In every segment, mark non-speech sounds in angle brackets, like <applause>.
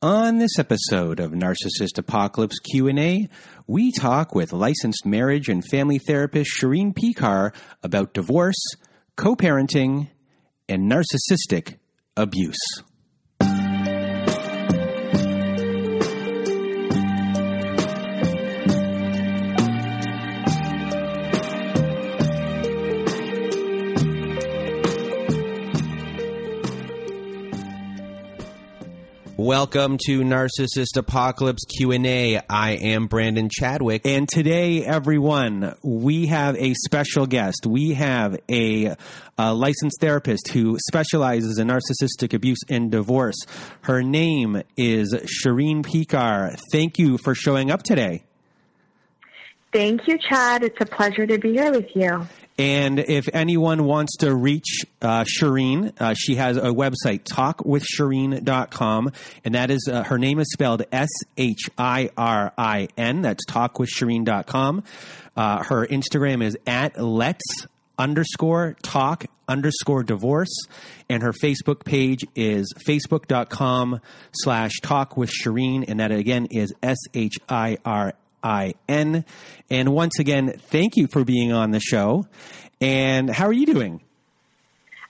On this episode of Narcissist Apocalypse Q&A, we talk with licensed marriage and family therapist Shirin Peykar about divorce, co-parenting, and narcissistic abuse. Welcome to Narcissist Apocalypse Q&A. I am Brandon Chadwick and today everyone, we have a special guest. We have a, a licensed therapist who specializes in narcissistic abuse and divorce. Her name is Shirin Peykar. Thank you for showing up today. Thank you, Chad. It's a pleasure to be here with you. And if anyone wants to reach uh, Shirin, uh, she has a website, talkwithshirin.com. And that is, uh, her name is spelled S H I R I N. That's talkwithshirin.com. Uh, her Instagram is at let's underscore talk underscore divorce. And her Facebook page is facebook.com slash talk with Shirin. And that again is S H I R I N. And once again, thank you for being on the show. And how are you doing?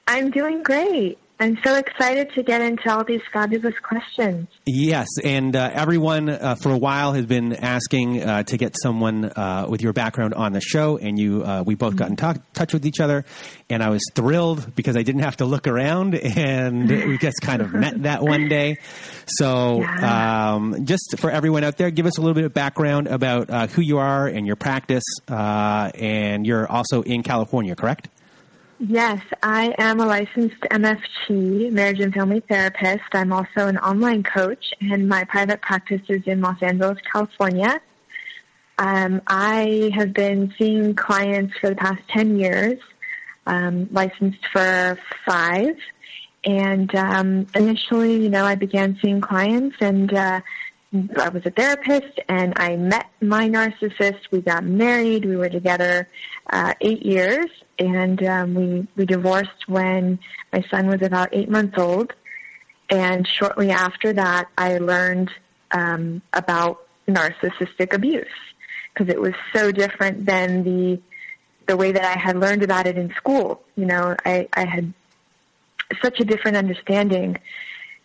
I'm doing great. I'm so excited to get into all these fabulous questions. Yes, and uh, everyone uh, for a while has been asking uh, to get someone uh, with your background on the show, and you, uh, we both got in t- touch with each other, and I was thrilled because I didn't have to look around, <laughs> and we just kind of met that one day. So, yeah. um, just for everyone out there, give us a little bit of background about uh, who you are and your practice, and you're also in California, correct? Yes, I am a licensed MFT, marriage and family therapist. I'm also an online coach, and my private practice is in Los Angeles, California. Um, I have been seeing clients for the past 10 years, um, licensed for five. And um, initially, you know, I began seeing clients and uh, I was a therapist and I met my narcissist. We got married. We were together uh, eight years and um, we, we divorced when my son was about eight months old. And shortly after that, I learned um, about narcissistic abuse because it was so different than the the way that I had learned about it in school. You know, I, I had such a different understanding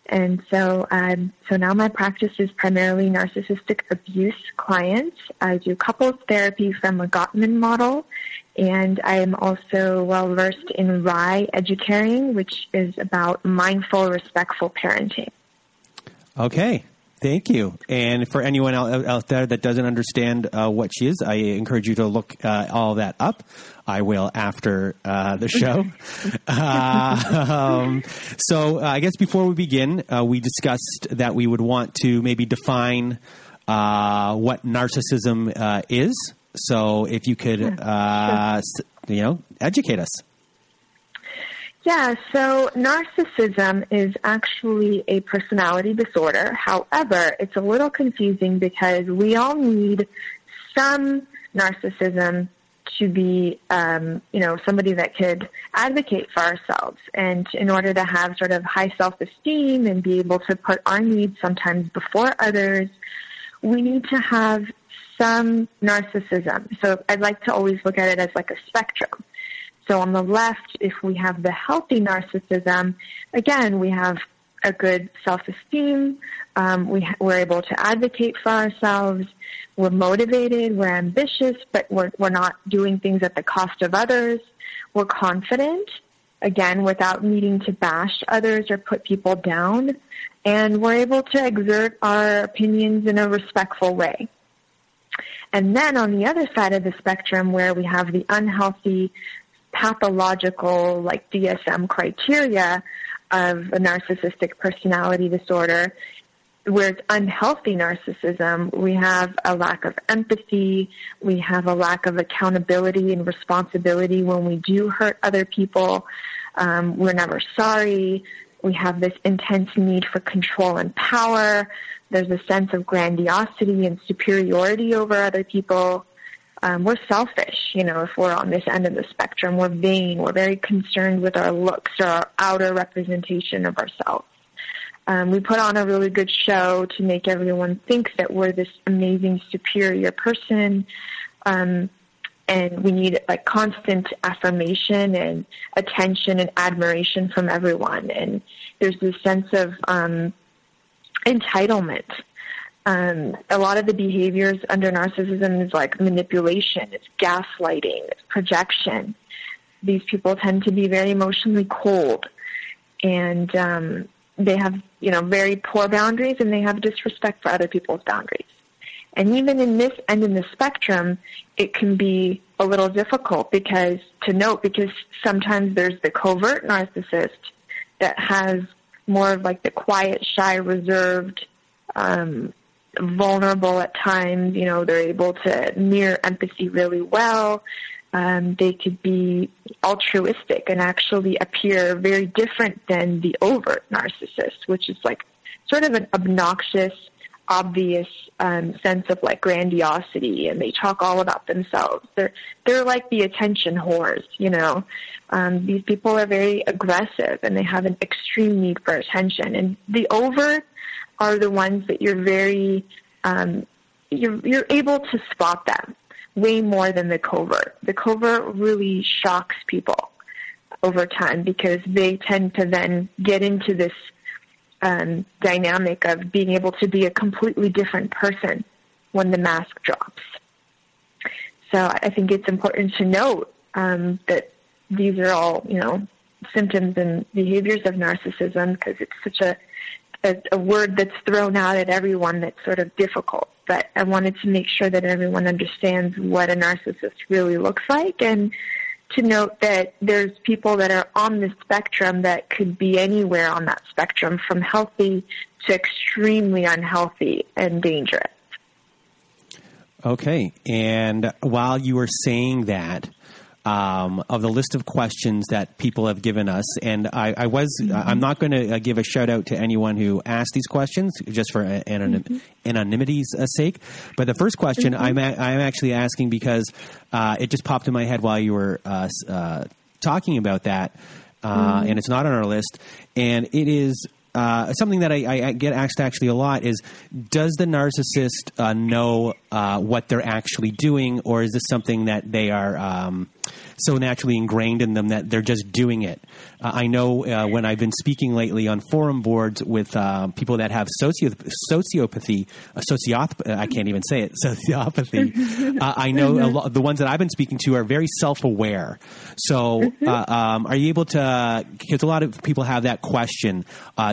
and so, um, so now my practice is primarily narcissistic abuse clients. I do couples therapy from a Gottman model, and I am also well versed in RIE educaring, which is about mindful, respectful parenting. Okay, Thank you. And for anyone out, there that doesn't understand uh, what she is, I encourage you to look uh, all that up. I will after uh, the show. Uh, <laughs> um, so uh, I guess before we begin, uh, we discussed that we would want to maybe define what narcissism is. So if you could, you know, educate us. Yeah, so narcissism is actually a personality disorder. However, it's a little confusing because we all need some narcissism to be, um, you know, somebody that could advocate for ourselves. And in order to have sort of high self-esteem and be able to put our needs sometimes before others, we need to have some narcissism. So I'd like to always look at it as like a spectrum. So on the left, if we have the healthy narcissism, again, we have a good self-esteem. Um, we, we're able to advocate for ourselves. We're motivated. We're ambitious, but we're, we're not doing things at the cost of others. We're confident, again, without needing to bash others or put people down. And we're able to exert our opinions in a respectful way. And then on the other side of the spectrum where we have the unhealthy pathological like DSM criteria of a narcissistic personality disorder where it's unhealthy narcissism, we have a lack of empathy, we have a lack of accountability and responsibility when we do hurt other people. Um, we're never sorry. We have this intense need for control and power. There's a sense of grandiosity and superiority over other people um, we're selfish, you know, if we're on this end of the spectrum. We're vain. We're very concerned with our looks or our outer representation of ourselves. Um, we put on a really good show to make everyone think that we're this amazing, superior person. Um, and we need like constant affirmation and attention and admiration from everyone. And there's this sense of um, entitlement. Um, a lot of the behaviors under narcissism is like manipulation, it's gaslighting, it's projection. These people tend to be very emotionally cold, and um, they have you know very poor boundaries, and they have disrespect for other people's boundaries. And even in this end in the spectrum, it can be a little difficult because to note because sometimes there's the covert narcissist that has more of like the quiet, shy, reserved, um, vulnerable at times. You know, they're able to mirror empathy really well. Um, they could be altruistic and actually appear very different than the overt narcissist, which is like sort of an obnoxious, obvious um, sense of like grandiosity, and they talk all about themselves. They're they're like the attention whores, you know. Um, these people are very aggressive, and they have an extreme need for attention. And the overt are the ones that you're very um, you're you're able to spot them way more than the covert. The covert really shocks people over time because they tend to then get into this um, dynamic of being able to be a completely different person when the mask drops. So I think it's important to note um, that these are all, you know, symptoms and behaviors of narcissism because it's such a, a, a word that's thrown out at everyone that's sort of difficult. But I wanted to make sure that everyone understands what a narcissist really looks like and to note that there's people that are on the spectrum that could be anywhere on that spectrum from healthy to extremely unhealthy and dangerous. Okay. And while you were saying that, um, of the list of questions that people have given us, and I, I was mm-hmm. I'm not going to uh, give a shout out to anyone who asked these questions just for anonym, mm-hmm. anonymity's uh, sake. But the first question mm-hmm. I'm a, I'm actually asking because uh, it just popped in my head while you were uh, uh, talking about that, uh, mm-hmm. and it's not on our list, and it is uh, something that I, I, get asked actually a lot is does the narcissist uh, know uh, what they're actually doing or is this something that they are um, so naturally ingrained in them that they're just doing it. Uh, i know uh, when i've been speaking lately on forum boards with uh, people that have socio- sociopathy socioth i can't even say it <laughs> sociopathy. I know lo- the ones that i've been speaking to are very self-aware. So mm-hmm. um, are you able to because a lot of people have that question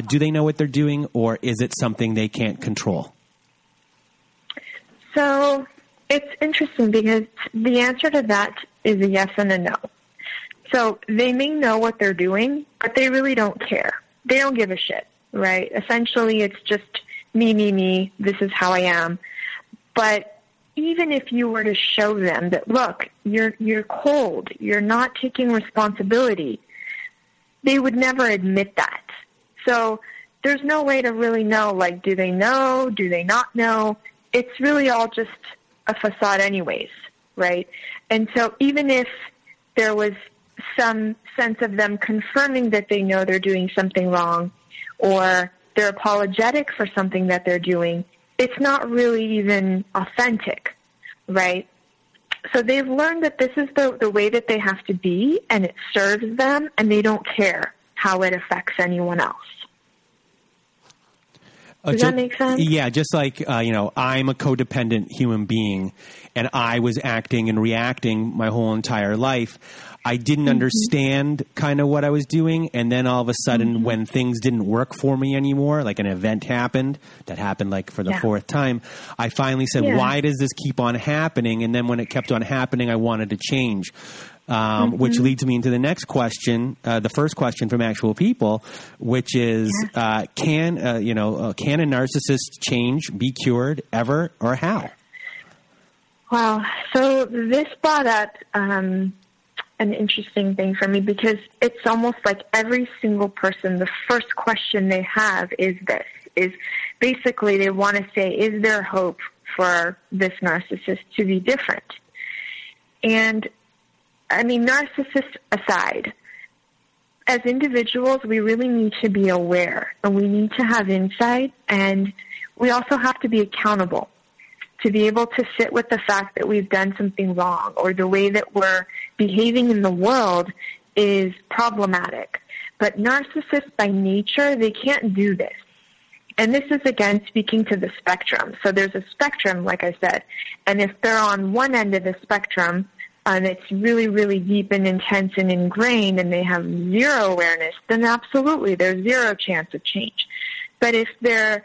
do they know what they're doing or is it something they can't control? So it's interesting because the answer to that is a yes and a no. So they may know what they're doing, but they really don't care. They don't give a shit, right? Essentially, it's just me, me, me. This is how I am. But even if you were to show them that, look, you're you're cold, you're not taking responsibility, they would never admit that. So there's no way to really know. Like, do they know? Do they not know? It's really all just a facade anyways, right? And so even if there was some sense of them confirming that they know they're doing something wrong or they're apologetic for something that they're doing, it's not really even authentic, right? So they've learned that this is the, the way that they have to be and it serves them and they don't care how it affects anyone else. Uh, Does uh, that make sense? Yeah, just like uh, you know, I'm a codependent human being, and I was acting and reacting my whole entire life. I didn't mm-hmm. understand kind of what I was doing, and then all of a sudden, mm-hmm. when things didn't work for me anymore, like an event happened that happened like for the yeah. fourth time, I finally said, yeah. "Why does this keep on happening?" And then when it kept on happening, I wanted to change um, mm-hmm. which leads me into the next question, uh, the first question from actual people, which is, uh, can uh, you know, uh, can a narcissist change, be cured ever, or how? Wow. So this brought up um, an interesting thing for me because it's almost like every single person, the first question they have is this: is basically they want to say, is there hope for this narcissist to be different? And I mean, narcissists aside, as individuals, we really need to be aware and we need to have insight and we also have to be accountable to be able to sit with the fact that we've done something wrong or the way that we're behaving in the world is problematic. But narcissists by nature, they can't do this. And this is again speaking to the spectrum. So there's a spectrum, like I said, and if they're on one end of the spectrum, and it's really, really deep and intense and ingrained and they have zero awareness, then absolutely there's zero chance of change. But if they're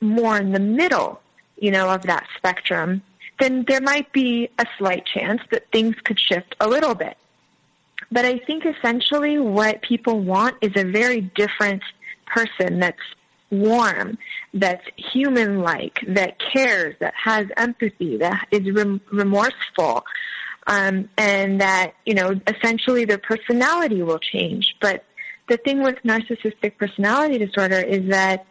more in the middle, you know, of that spectrum, then there might be a slight chance that things could shift a little bit. But I think essentially what people want is a very different person that's warm, that's human-like, that cares, that has empathy, that is rem- remorseful, um, and that you know essentially their personality will change. But the thing with narcissistic personality disorder is that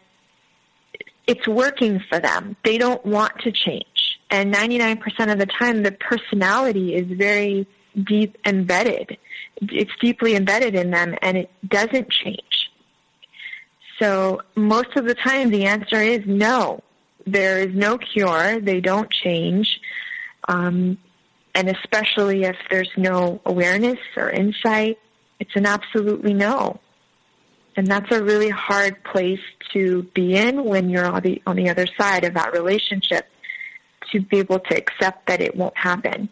it's working for them. They don't want to change, and 99% of the time, the personality is very deep embedded. It's deeply embedded in them, and it doesn't change. So most of the time, the answer is no. There is no cure. They don't change. Um, and especially if there's no awareness or insight, it's an absolutely no. And that's a really hard place to be in when you're on the, on the other side of that relationship to be able to accept that it won't happen.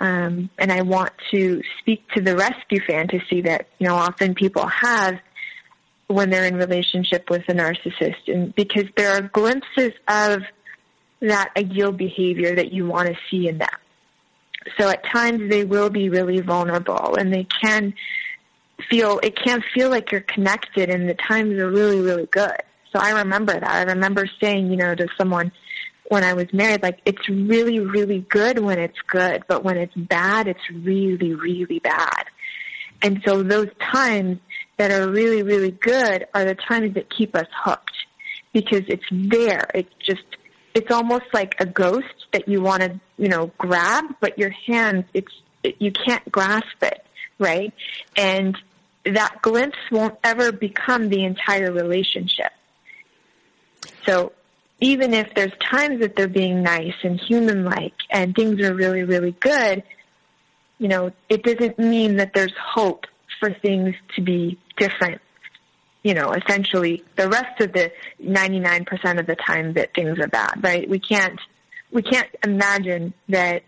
Um, and I want to speak to the rescue fantasy that, you know, often people have when they're in relationship with a narcissist and because there are glimpses of that ideal behavior that you want to see in them. So at times they will be really vulnerable and they can feel, it can't feel like you're connected and the times are really, really good. So I remember that. I remember saying, you know, to someone when I was married, like, it's really, really good when it's good, but when it's bad, it's really, really bad. And so those times that are really, really good are the times that keep us hooked because it's there. It's just it's almost like a ghost that you want to, you know, grab, but your hands, it's, it, you can't grasp it, right? And that glimpse won't ever become the entire relationship. So even if there's times that they're being nice and human-like and things are really, really good, you know, it doesn't mean that there's hope for things to be different you know, essentially the rest of the 99% of the time that things are bad, right? We can't, we can't imagine that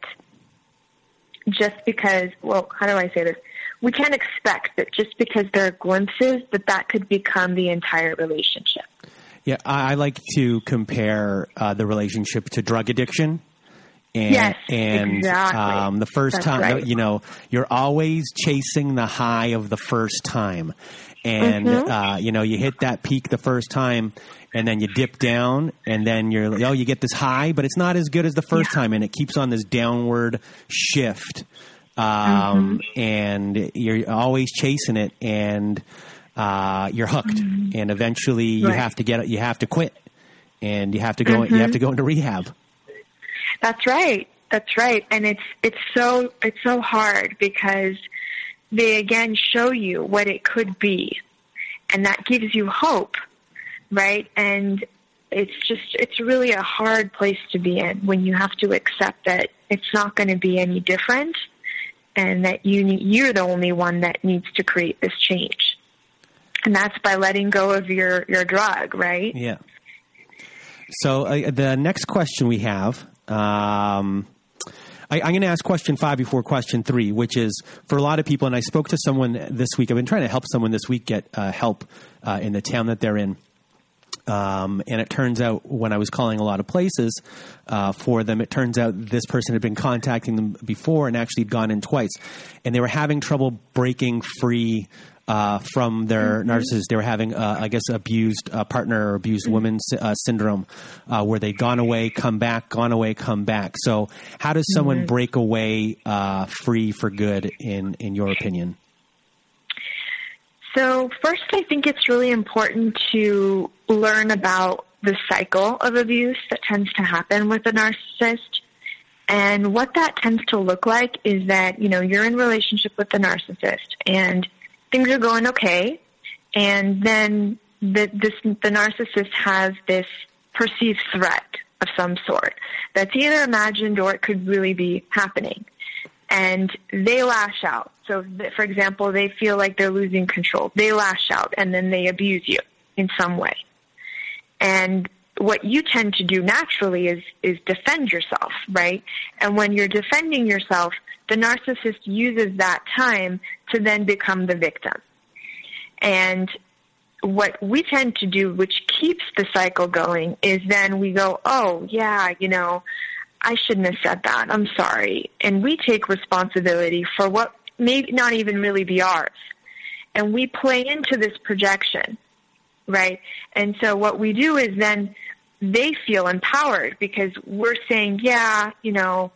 just because, well, how do I say this? We can't expect that just because there are glimpses that that could become the entire relationship. Yeah, I like to compare uh, the relationship to drug addiction. And, yes, and exactly. um, the first That's time, right. you know, you're always chasing the high of the first time and Mm-hmm. uh, you know you hit that peak the first time and then you dip down and then you're like, oh you get this high but it's not as good as the first Yeah. time and it keeps on this downward shift um, Mm-hmm. and you're always chasing it and uh, you're hooked and eventually you Mm-hmm. Right. have to get you have to quit and you have to go you have to go into rehab That's right. That's right. And it's it's so it's so hard because they again show you what it could be. And that gives you hope, right? And it's just it's really a hard place to be in when you have to accept that it's not going to be any different and that you need, you're the only one that needs to create this change. And that's by letting go of your your drug, right? Yeah. So uh, the next question we have, um, I, I'm going to ask question five before question three, which is for a lot of people. And I spoke to someone this week. I've been trying to help someone this week get uh, help uh, in the town that they're in. Um, and it turns out when I was calling a lot of places uh, for them, it turns out this person had been contacting them before and actually had gone in twice, and they were having trouble breaking free uh, from their narcissist. They were having, uh, I guess, abused uh, partner or abused woman sy- uh, syndrome, uh, where they'd gone away, come back, gone away, come back. So, how does someone break away uh, free for good? In in your opinion? So first, I think it's really important to learn about the cycle of abuse that tends to happen with a narcissist. And what that tends to look like is that, you know, you're in relationship with the narcissist and things are going okay, and then the this the narcissist has this perceived threat of some sort that's either imagined or it could really be happening. And they lash out. So, for example, they feel like they're losing control. They lash out and then they abuse you in some way. And what you tend to do naturally is, is defend yourself, right? And when you're defending yourself, the narcissist uses that time to then become the victim. And what we tend to do, which keeps the cycle going, is then we go, oh, yeah, you know, I shouldn't have said that. I'm sorry. And we take responsibility for what may not even really be ours. And we play into this projection, right? And so what we do is then they feel empowered because we're saying, yeah, you know,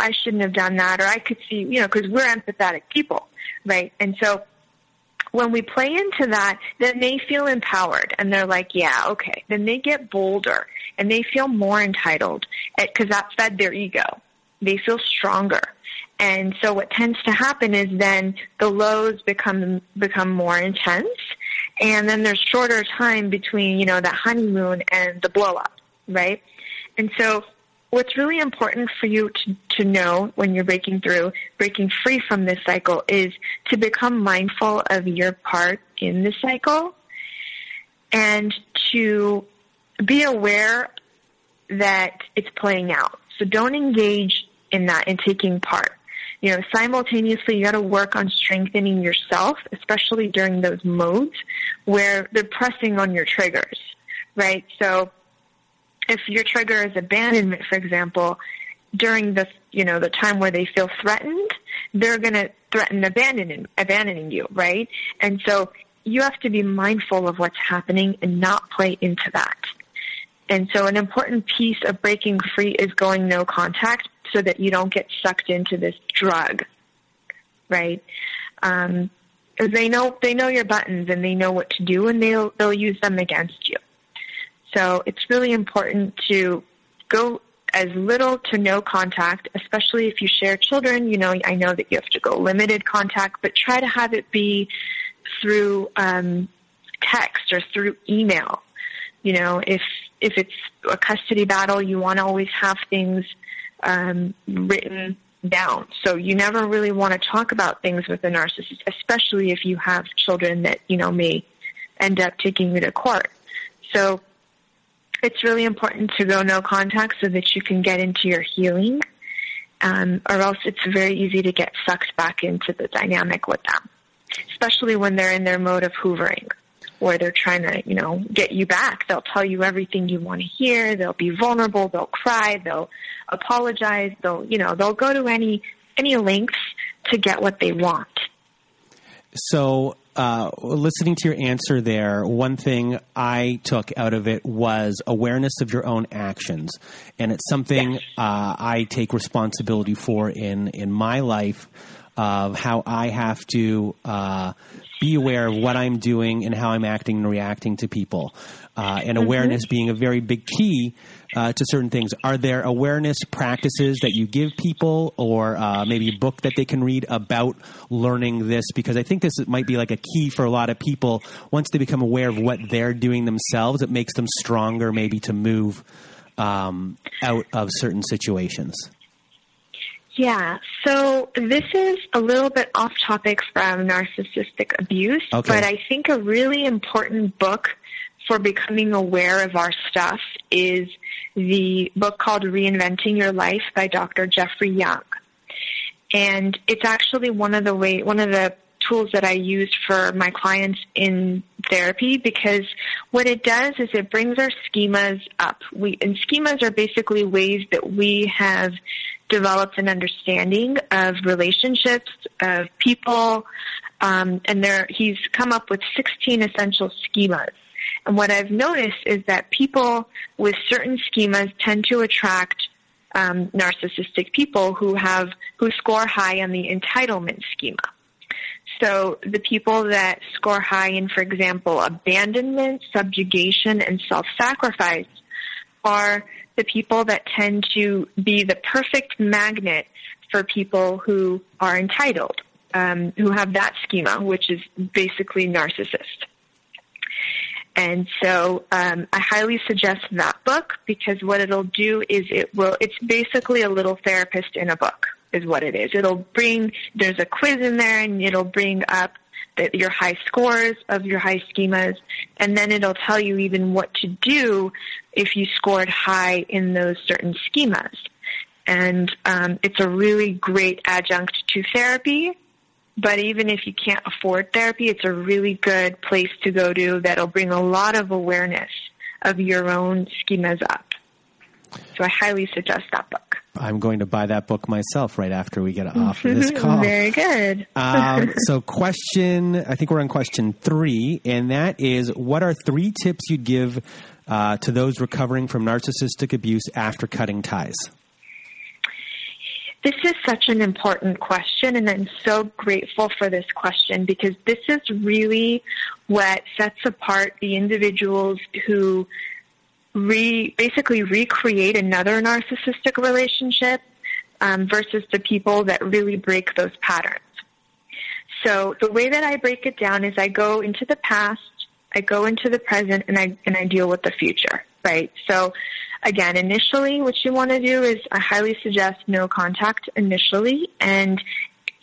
I shouldn't have done that, or I could see, you know, because we're empathetic people, right? And so when we play into that, then they feel empowered and they're like, yeah, okay. Then they get bolder and they feel more entitled because that fed their ego. They feel stronger. And so what tends to happen is then the lows become, become more intense and then there's shorter time between, you know, the honeymoon and the blow up, right? And so what's really important for you to, to know when you're breaking through, breaking free from this cycle is to become mindful of your part in the cycle and to be aware that it's playing out. So don't engage in that and taking part. You know, simultaneously you gotta work on strengthening yourself, especially during those modes where they're pressing on your triggers, right? So if your trigger is abandonment, for example, during the you know the time where they feel threatened, they're going to threaten abandoning abandoning you, right? And so you have to be mindful of what's happening and not play into that. And so an important piece of breaking free is going no contact so that you don't get sucked into this drug, right? Um, they know they know your buttons and they know what to do and they'll they'll use them against you. So it's really important to go as little to no contact, especially if you share children. You know, I know that you have to go limited contact, but try to have it be through um, text or through email. You know, if if it's a custody battle, you want to always have things um, written down. So you never really want to talk about things with a narcissist, especially if you have children that you know may end up taking you to court. So it's really important to go no contact so that you can get into your healing, um, or else it's very easy to get sucked back into the dynamic with them, especially when they're in their mode of hoovering, where they're trying to, you know, get you back. They'll tell you everything you want to hear. They'll be vulnerable. They'll cry. They'll apologize. They'll, you know, they'll go to any any lengths to get what they want. So uh, listening to your answer there, one thing I took out of it was awareness of your own actions, and it's something yes. uh, I take responsibility for in in my life of how I have to uh, be aware of what I'm doing and how I'm acting and reacting to people, uh, and mm-hmm. awareness being a very big key uh, to certain things. Are there awareness practices that you give people, or uh, maybe a book that they can read about learning this? Because I think this might be like a key for a lot of people. Once they become aware of what they're doing themselves, it makes them stronger, maybe to move um, out of certain situations. Yeah, so this is a little bit off topic from narcissistic abuse, okay. but I think a really important book for becoming aware of our stuff is the book called Reinventing Your Life by Dr. Jeffrey Young. And it's actually one of the way, one of the tools that I use for my clients in therapy because what it does is it brings our schemas up. We, and schemas are basically ways that we have developed an understanding of relationships, of people, um, and there, he's come up with 16 essential schemas. And what I've noticed is that people with certain schemas tend to attract um, narcissistic people who have who score high on the entitlement schema. So the people that score high in, for example, abandonment, subjugation, and self-sacrifice are the people that tend to be the perfect magnet for people who are entitled. um, who have that schema, which is basically narcissist. And so um, I highly suggest that book because what it'll do is it will, it's basically a little therapist in a book is what it is. It'll bring, there's a quiz in there and it'll bring up the, your high scores of your high schemas and then it'll tell you even what to do if you scored high in those certain schemas. And um, it's a really great adjunct to therapy but even if you can't afford therapy, it's a really good place to go to that'll bring a lot of awareness of your own schemas up. So I highly suggest that book. I'm going to buy that book myself right after we get off of this <laughs> call. Very good. <laughs> um, so, question I think we're on question three, and that is what are three tips you'd give uh, to those recovering from narcissistic abuse after cutting ties? This is such an important question, and I'm so grateful for this question because this is really what sets apart the individuals who re, basically recreate another narcissistic relationship um, versus the people that really break those patterns. So the way that I break it down is I go into the past, I go into the present, and I and I deal with the future. Right. So Again, initially, what you want to do is I highly suggest no contact initially. And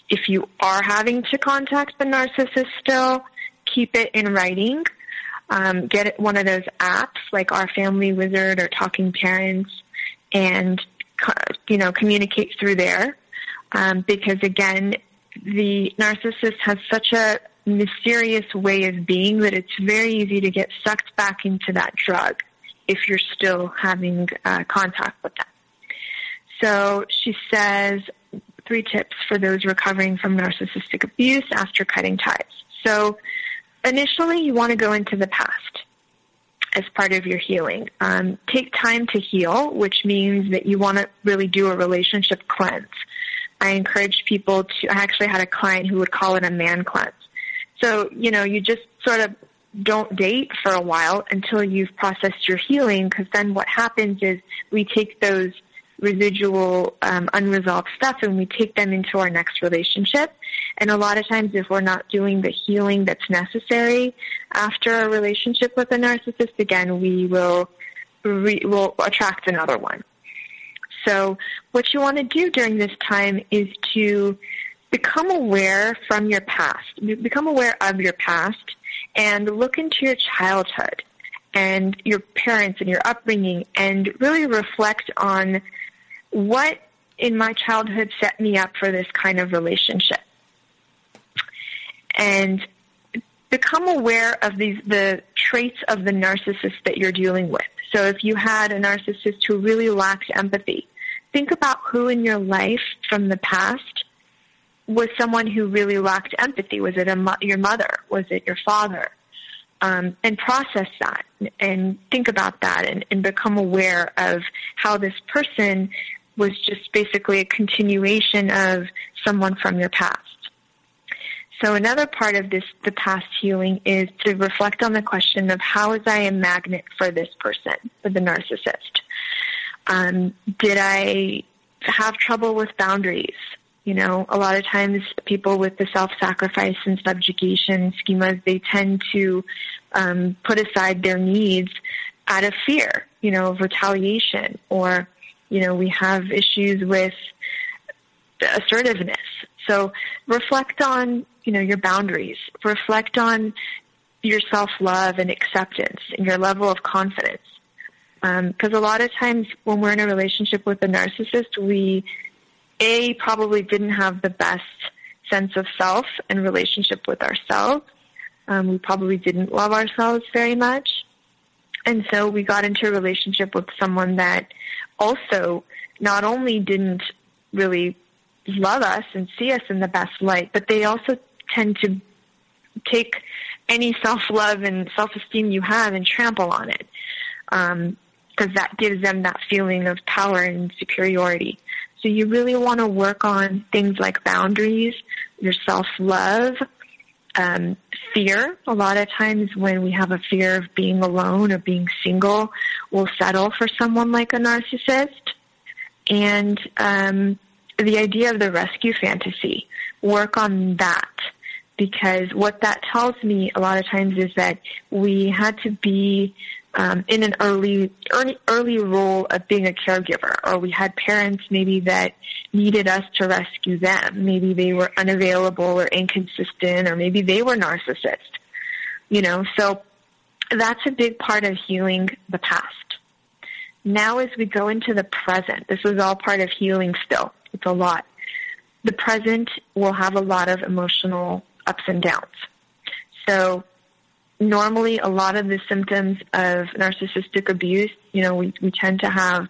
if you are having to contact the narcissist still, keep it in writing. Um, get one of those apps like Our Family Wizard or Talking Parents and, you know, communicate through there. Um, because again, the narcissist has such a mysterious way of being that it's very easy to get sucked back into that drug if you're still having uh, contact with them. So she says three tips for those recovering from narcissistic abuse after cutting ties. So initially you want to go into the past as part of your healing. Um, take time to heal, which means that you want to really do a relationship cleanse. I encourage people to, I actually had a client who would call it a man cleanse. So, you know, you just sort of don't date for a while until you've processed your healing because then what happens is we take those residual um, unresolved stuff and we take them into our next relationship. And a lot of times if we're not doing the healing that's necessary after a relationship with a narcissist again we will re- will attract another one. So what you want to do during this time is to become aware from your past become aware of your past and look into your childhood and your parents and your upbringing and really reflect on what in my childhood set me up for this kind of relationship. And become aware of these the traits of the narcissist that you're dealing with. So if you had a narcissist who really lacked empathy, think about who in your life from the past was someone who really lacked empathy? Was it a, your mother? Was it your father? Um, and process that and think about that and, and become aware of how this person was just basically a continuation of someone from your past. So another part of this, the past healing is to reflect on the question of how was I a magnet for this person, for the narcissist? Um, did I have trouble with boundaries? You know, a lot of times people with the self-sacrifice and subjugation schemas, they tend to um, put aside their needs out of fear, you know, of retaliation or, you know, we have issues with assertiveness. So reflect on, you know, your boundaries. Reflect on your self-love and acceptance and your level of confidence. Because um, a lot of times when we're in a relationship with a narcissist, we a, probably didn't have the best sense of self and relationship with ourselves. Um, we probably didn't love ourselves very much. And so we got into a relationship with someone that also not only didn't really love us and see us in the best light, but they also tend to take any self-love and self-esteem you have and trample on it. Um, because that gives them that feeling of power and superiority. So you really want to work on things like boundaries, your self-love, um, fear. A lot of times when we have a fear of being alone or being single, we'll settle for someone like a narcissist. And um, the idea of the rescue fantasy. Work on that because what that tells me a lot of times is that we had to be um, in an early, early early role of being a caregiver, or we had parents maybe that needed us to rescue them. Maybe they were unavailable or inconsistent, or maybe they were narcissists. You know, so that's a big part of healing the past. Now, as we go into the present, this is all part of healing. Still, it's a lot. The present will have a lot of emotional ups and downs. So normally a lot of the symptoms of narcissistic abuse, you know, we, we tend to have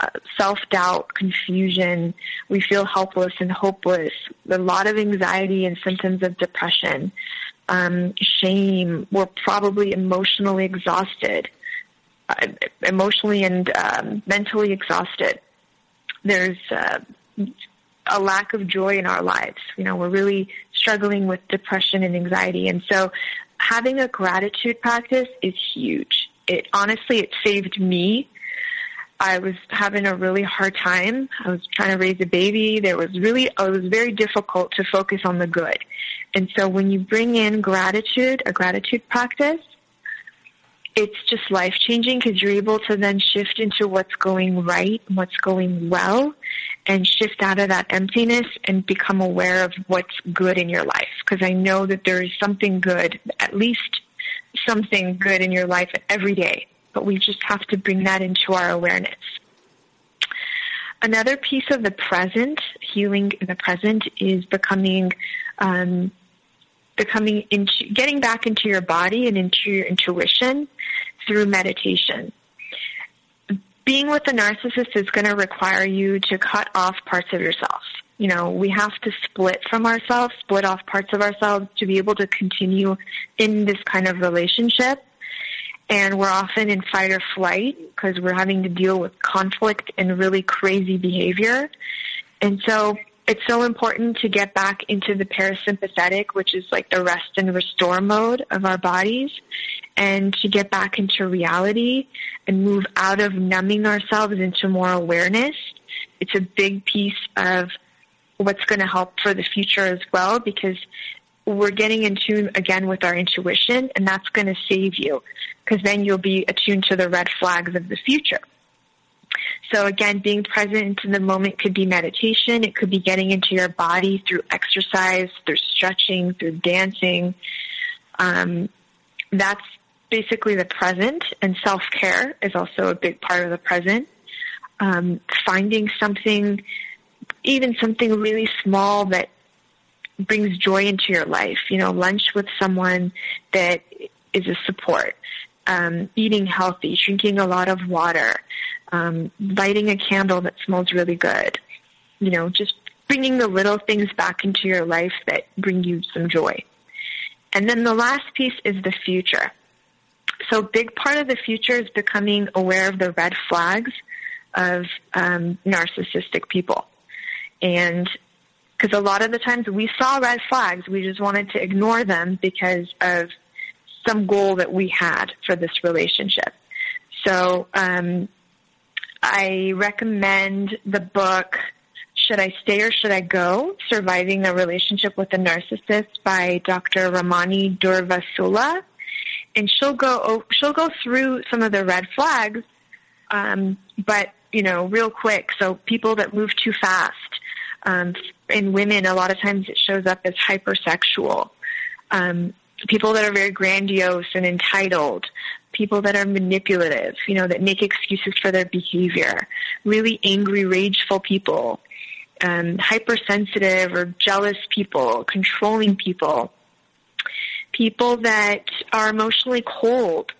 uh, self-doubt, confusion, we feel helpless and hopeless, a lot of anxiety and symptoms of depression, um, shame, we're probably emotionally exhausted, uh, emotionally and um, mentally exhausted. There's uh, a lack of joy in our lives. You know, we're really struggling with depression and anxiety. And so having a gratitude practice is huge. It honestly, it saved me. I was having a really hard time. I was trying to raise a baby. There was really, uh, it was very difficult to focus on the good. And so when you bring in gratitude, a gratitude practice, it's just life changing because you're able to then shift into what's going right, what's going well, and shift out of that emptiness and become aware of what's good in your life. Because I know that there is something good, at least something good in your life every day, but we just have to bring that into our awareness. Another piece of the present, healing in the present, is becoming um, becoming into getting back into your body and into your intuition through meditation. Being with a narcissist is going to require you to cut off parts of yourself. You know, we have to split from ourselves, split off parts of ourselves to be able to continue in this kind of relationship. And we're often in fight or flight because we're having to deal with conflict and really crazy behavior. And so it's so important to get back into the parasympathetic, which is like the rest and restore mode of our bodies, and to get back into reality and move out of numbing ourselves into more awareness. It's a big piece of what's going to help for the future as well because we're getting in tune again with our intuition and that's going to save you because then you'll be attuned to the red flags of the future. So again, being present in the moment could be meditation. It could be getting into your body through exercise, through stretching, through dancing. Um, that's basically the present, and self care is also a big part of the present. Um, finding something, even something really small that brings joy into your life. You know, lunch with someone that is a support. Um, eating healthy, drinking a lot of water, um, lighting a candle that smells really good. You know, just bringing the little things back into your life that bring you some joy. And then the last piece is the future. So big part of the future is becoming aware of the red flags of um, narcissistic people. And because a lot of the times we saw red flags, we just wanted to ignore them because of some goal that we had for this relationship. So um, I recommend the book Should I Stay or Should I Go? Surviving a Relationship with a Narcissist by Dr. Ramani Durvasula. And she'll go she'll go through some of the red flags, um, but you know, real quick. So people that move too fast. Um, in women, a lot of times it shows up as hypersexual. Um, people that are very grandiose and entitled, people that are manipulative, you know, that make excuses for their behavior, really angry, rageful people, um, hypersensitive or jealous people, controlling people, people that are emotionally cold,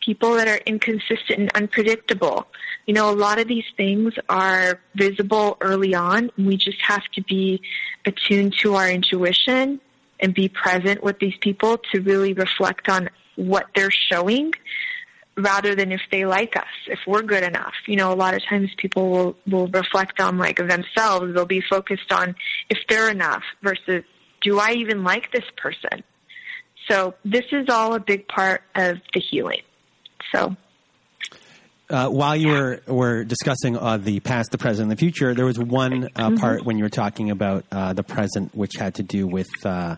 people that are inconsistent and unpredictable. You know, a lot of these things are visible early on. We just have to be attuned to our intuition and be present with these people to really reflect on what they're showing rather than if they like us, if we're good enough. You know, a lot of times people will, will reflect on like themselves. They'll be focused on if they're enough versus do I even like this person? So this is all a big part of the healing. So uh, while you were were discussing uh, the past, the present, and the future, there was one uh, Mm-hmm. part when you were talking about uh, the present, which had to do with uh,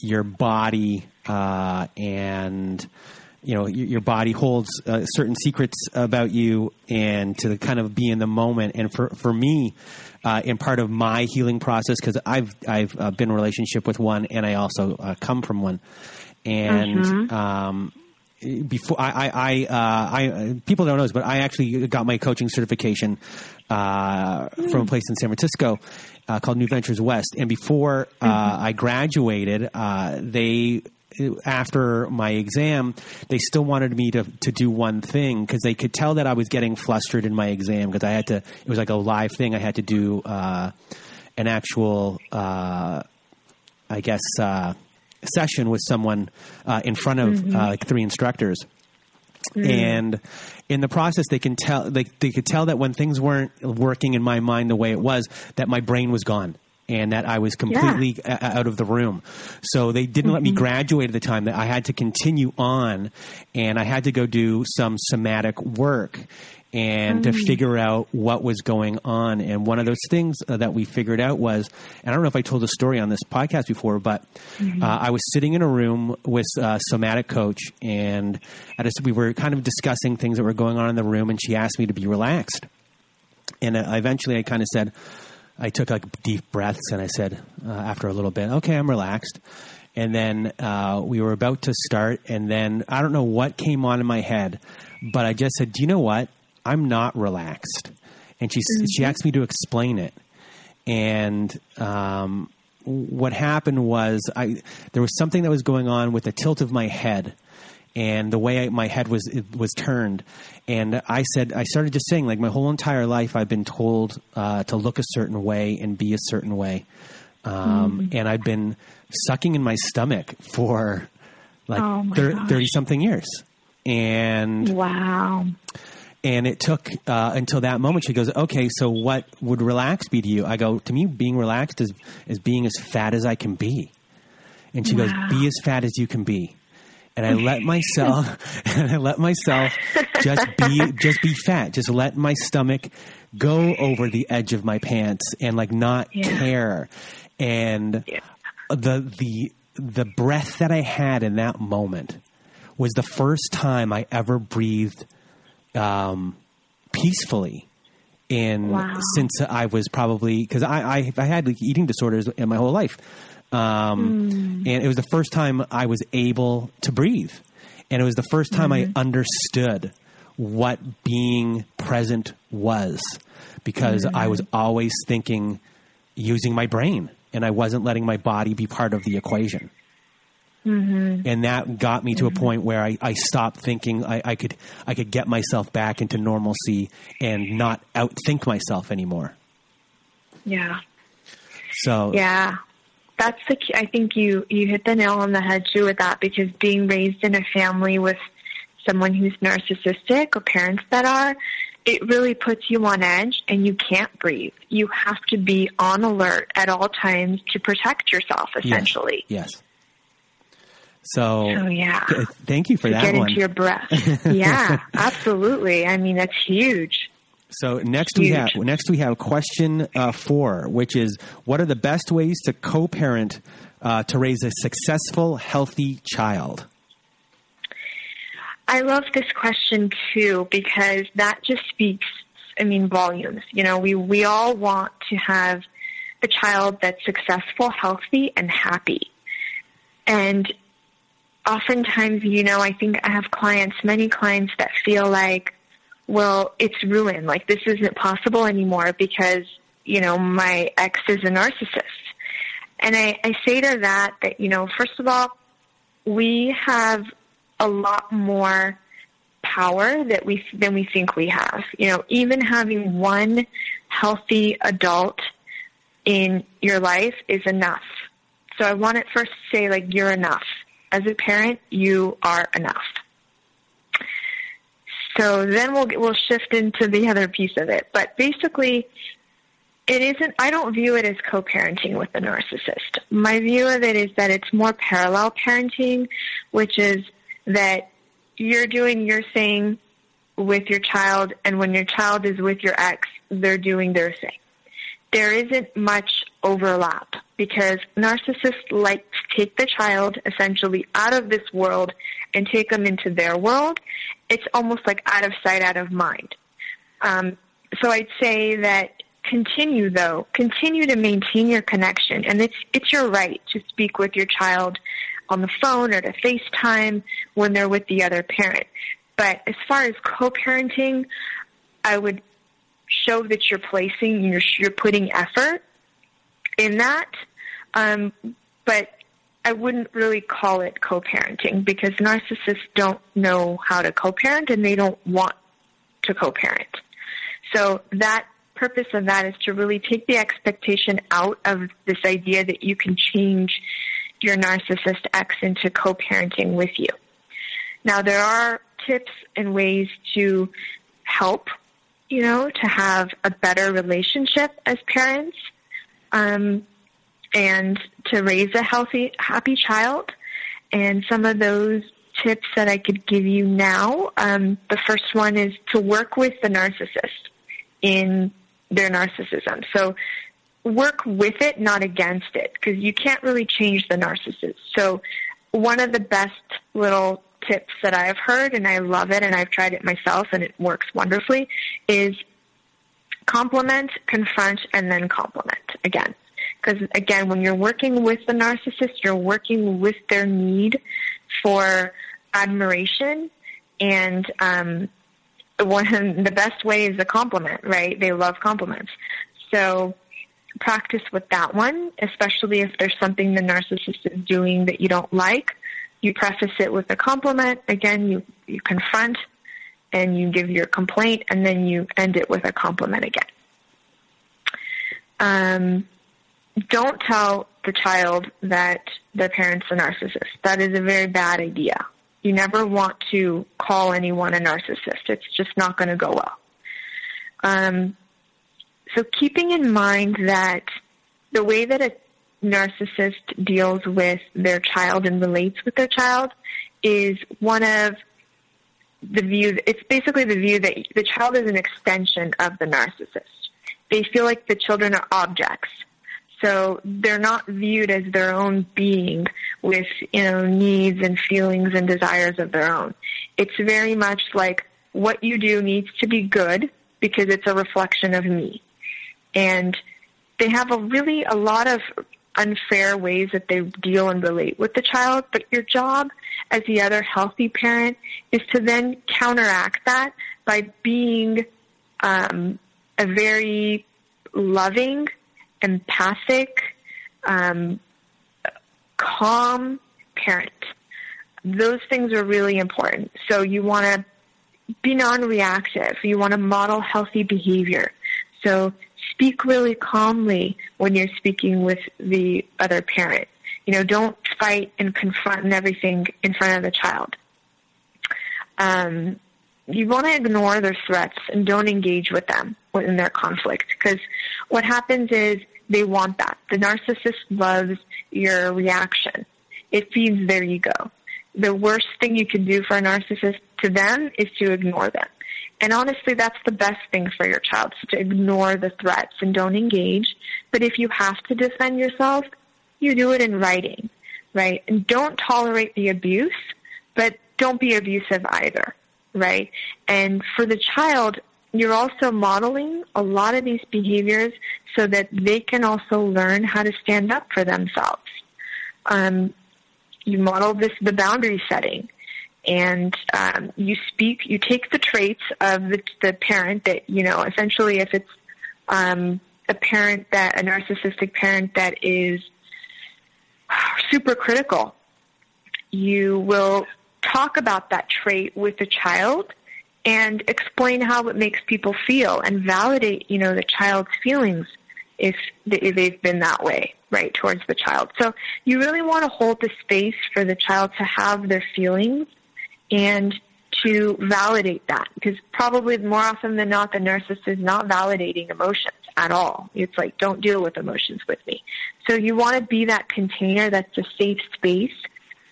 your body uh, and you know your, your body holds uh, certain secrets about you, and to kind of be in the moment. And for for me, uh, in part of my healing process, because I've I've uh, been in a relationship with one, and I also uh, come from one, and. Um, before I, I, I, uh, I, people don't know this, but I actually got my coaching certification uh, from a place in San Francisco uh, called New Ventures West. And before uh, I graduated, uh, they after my exam, they still wanted me to to do one thing because they could tell that I was getting flustered in my exam because I had to. It was like a live thing. I had to do uh, an actual. Uh, I guess, uh, session with someone uh, in front of uh, like three instructors. And in the process, they can tell they, they could tell that when things weren't working in my mind the way it was, that my brain was gone and that I was completely a- out of the room. So they didn't let me graduate at the time. That I had to continue on, and I had to go do some somatic work and to figure out what was going on. And one of those things uh, that we figured out was, and I don't know if I told the story on this podcast before, but uh, I was sitting in a room with a somatic coach, and I just, we were kind of discussing things that were going on in the room, and she asked me to be relaxed. And uh, eventually, I kind of said, I took like deep breaths, and I said, uh, after a little bit, okay, I'm relaxed. And then uh, we were about to start, and then I don't know what came on in my head, but I just said, "Do you know what? I'm not relaxed." And she she asked me to explain it, and um, what happened was I there was something that was going on with the tilt of my head and the way I, my head was it was turned and I said I started just saying like my whole entire life I've been told uh, to look a certain way and be a certain way um, and I've been sucking in my stomach for like Oh my thir- gosh. 30 something years and Wow. and it took uh, until that moment. She goes, "Okay, so what would relax be to you?" I go, "To me, being relaxed is is being as fat as I can be." And she goes, "Be as fat as you can be." And I let myself, <laughs> and I let myself just be, just be fat. Just let my stomach go over the edge of my pants and like not Yeah. care. And Yeah. the the the breath that I had in that moment was the first time I ever breathed um, peacefully in Wow. since I was probably because I, I I had like eating disorders in my whole life, um, hmm. and it was the first time I was able to breathe, and it was the first time I hmm. understood what being present was because I was hmm. always thinking using my brain and I wasn't letting my body be part of the equation. Mm-hmm. And that got me to a mm-hmm. point where I, I stopped thinking I, I could I could get myself back into normalcy and not outthink myself anymore. Yeah. So Yeah. That's the. I think you, you hit the nail on the head too with that because being raised in a family with someone who's narcissistic or parents that are, it really puts you on edge and you can't breathe. You have to be on alert at all times to protect yourself essentially. yes. So So yeah. th- thank you for that Get one. into your breath. yeah, <laughs> absolutely. I mean, that's huge. So next we have next we have question uh, four, which is what are the best ways to co-parent uh, to raise a successful, healthy child? I love this question too because that just speaks, I mean, volumes. You know, we, we all want to have a child that's successful, healthy, and happy. And oftentimes, you know, I think I have clients, many clients that feel like, well, it's ruined. Like this isn't possible anymore because, you know, my ex is a narcissist. And I, I say to that that, you know, first of all, we have a lot more power that we than we think we have. You know, even having one healthy adult in your life is enough. So I want to first say like you're enough. As a parent, you are enough. So then we'll we'll shift into the other piece of it. But basically, it isn't. I don't view it as co-parenting with the narcissist. My view of it is that it's more parallel parenting, which is that you're doing your thing, with your child and when your child is with your ex, they're doing their thing. There isn't much overlap because narcissists like to take the child essentially out of this world and take them into their world. It's almost like out of sight, out of mind. Um, so I'd say that continue though, continue to maintain your connection and it's, it's your right to speak with your child on the phone or to FaceTime when they're with the other parent. But as far as co-parenting, I would show that you're placing, you're, you're putting effort in that. Um, but I wouldn't really call it co-parenting because narcissists don't know how to co-parent and they don't want to co-parent. So that purpose of that is to really take the expectation out of this idea that you can change your narcissist ex into co-parenting with you. Now there are tips and ways to help, you know, to have a better relationship as parents, um, and to raise a healthy, happy child. And some of those tips that I could give you now, um, the first one is to work with the narcissist in their narcissism. So work with it, not against it, because you can't really change the narcissist. So one of the best little tips that I've heard, and I love it, and I've tried it myself, and it works wonderfully, is compliment, confront, and then compliment again. Because again, when you're working with the narcissist, you're working with their need for admiration, and um, one <laughs> the best way is a compliment, right? They love compliments. So practice with that one, especially if there's something the narcissist is doing that you don't like. You preface it with a compliment. Again, you, you confront and you give your complaint and then you end it with a compliment again. Um, don't tell the child that their parent's a narcissist. That is a very bad idea. You never want to call anyone a narcissist. It's just not going to go well. Um, so keeping in mind that the way that a narcissist deals with their child and relates with their child is one of the view, it's basically the view that the child is an extension of the narcissist. They feel like the children are objects. So they're not viewed as their own being with, you know, needs and feelings and desires of their own. It's very much like what you do needs to be good because it's a reflection of me and they have a really a lot of unfair ways that they deal and relate with the child, but your job as the other healthy parent is to then counteract that by being um, a very loving, empathic, um, calm parent. Those things are really important. So you want to be non-reactive. You want to model healthy behavior. So speak really calmly when you're speaking with the other parent. You know, don't fight and confront and everything in front of the child. Um, you want to ignore their threats and don't engage with them in their conflict because what happens is they want that. The narcissist loves your reaction. It feeds their ego. The worst thing you can do for a narcissist to them is to ignore them. And honestly, that's the best thing for your child, to ignore the threats and don't engage. But if you have to defend yourself, you do it in writing, right? And don't tolerate the abuse, but don't be abusive either, right? And for the child, you're also modeling a lot of these behaviors so that they can also learn how to stand up for themselves. Um, you model this the boundary setting and um, you speak, you take the traits of the, the parent that, you know, essentially if it's um, a parent that, a narcissistic parent that is super critical, you will talk about that trait with the child and explain how it makes people feel and validate, you know, the child's feelings if they've been that way, right, towards the child. So you really want to hold the space for the child to have their feelings and to validate that because probably more often than not the narcissist is not validating emotions at all. It's like, don't deal with emotions with me. So you want to be that container that's a safe space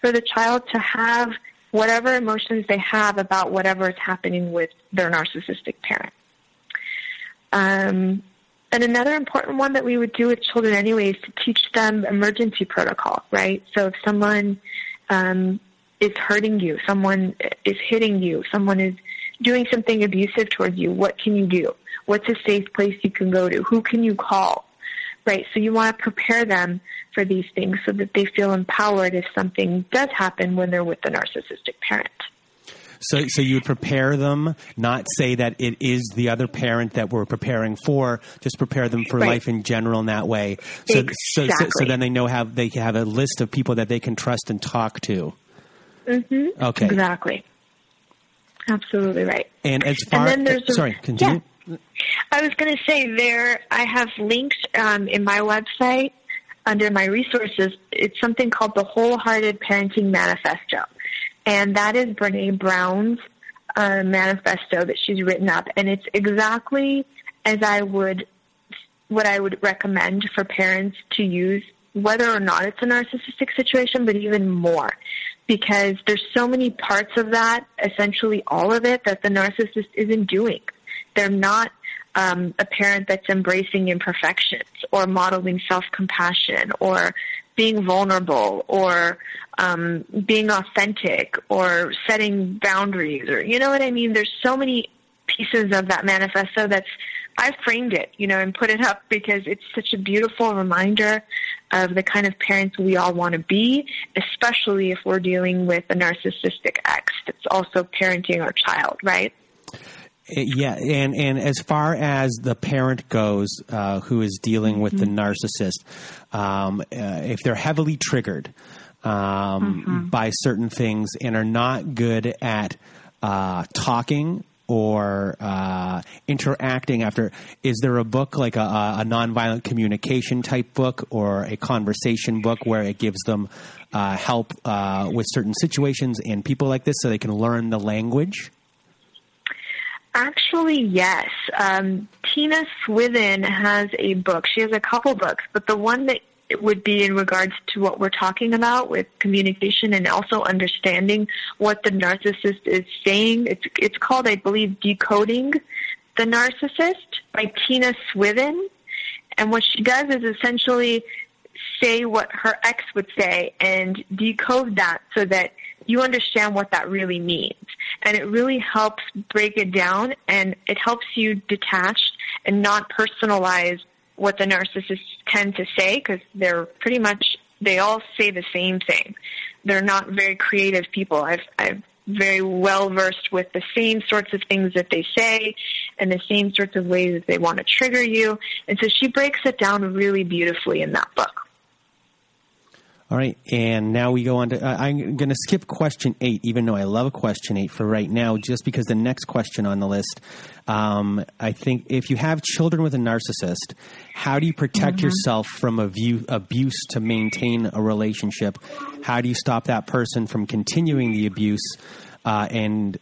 for the child to have whatever emotions they have about whatever is happening with their narcissistic parent. Um, and another important one that we would do with children anyway is to teach them emergency protocol, right? So if someone um, is hurting you, someone is hitting you, someone is doing something abusive towards you, what can you do? What's a safe place you can go to? Who can you call? Right? So you want to prepare them for these things so that they feel empowered if something does happen when they're with the narcissistic parent. So, so you would prepare them, not say that it is the other parent that we're preparing for. Just prepare them for Right. life in general in that way. So, so, so, so then they know have they have a list of people that they can trust and talk to. Mm-hmm. Okay. Exactly. Absolutely right. And as far and then there's a- sorry, continue. I was going to say there, I have links um, in my website under my resources. It's something called the Wholehearted Parenting Manifesto. And that is Brene Brown's uh, manifesto that she's written up. And it's exactly as I would, what I would recommend for parents to use, whether or not it's a narcissistic situation, but even more. Because there's so many parts of that, essentially all of it, that the narcissist isn't doing. They're not um, a parent that's embracing imperfections or modeling self-compassion or being vulnerable or um, being authentic or setting boundaries or you know what I mean. There's so many pieces of that manifesto that's I framed it, you know, and put it up because it's such a beautiful reminder of the kind of parents we all want to be, especially if we're dealing with a narcissistic ex that's also parenting our child, right? Yeah, and and as far as the parent goes, uh, who is dealing with the narcissist, um, uh, if they're heavily triggered um, by certain things and are not good at uh, talking or uh, interacting after, is there a book like a, a nonviolent communication type book or a conversation book where it gives them uh, help uh, with certain situations and people like this so they can learn the language? Actually, yes. Um, Tina Swithin has a book. She has a couple books, but the one that would be in regards to what we're talking about with communication and also understanding what the narcissist is saying. It's it's called, I believe, Decoding the Narcissist by Tina Swithin. And what she does is essentially say what her ex would say and decode that so that you understand what that really means. And it really helps break it down and it helps you detach and not personalize what the narcissists tend to say because they're pretty much, they all say the same thing. They're not very creative people. I've, I've very well versed with the same sorts of things that they say and the same sorts of ways that they want to trigger you. And so she breaks it down really beautifully in that book. All right, and now we go on to. Uh, I'm going to skip question eight, even though I love question eight for right now, just because the next question on the list. Um, I think if you have children with a narcissist, how do you protect yourself from abu- abuse to maintain a relationship? How do you stop that person from continuing the abuse? Uh, and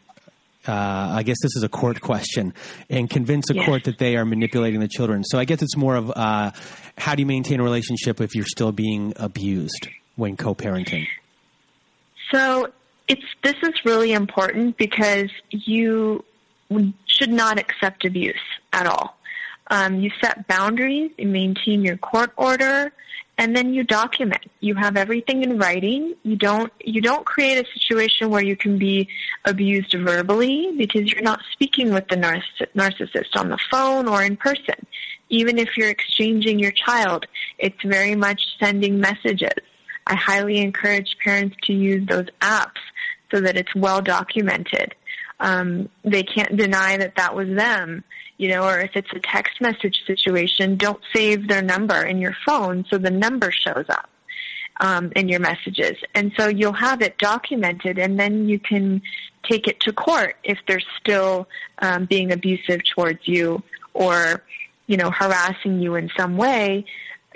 uh, I guess this is a court question, and convince a court that they are manipulating the children. So I guess it's more of uh, how do you maintain a relationship if you're still being abused when co-parenting? So it's this is really important because you should not accept abuse at all. Um, you set boundaries, you maintain your court order, and then you document. You have everything in writing. You don't you don't create a situation where you can be abused verbally because you're not speaking with the narcissist on the phone or in person. Even if you're exchanging your child, it's very much sending messages. I highly encourage parents to use those apps so that it's well documented. Um, they can't deny that that was them, you know, or if it's a text message situation, don't save their number in your phone so the number shows up um, in your messages. And so you'll have it documented and then you can take it to court if they're still um, being abusive towards you or, you know, harassing you in some way.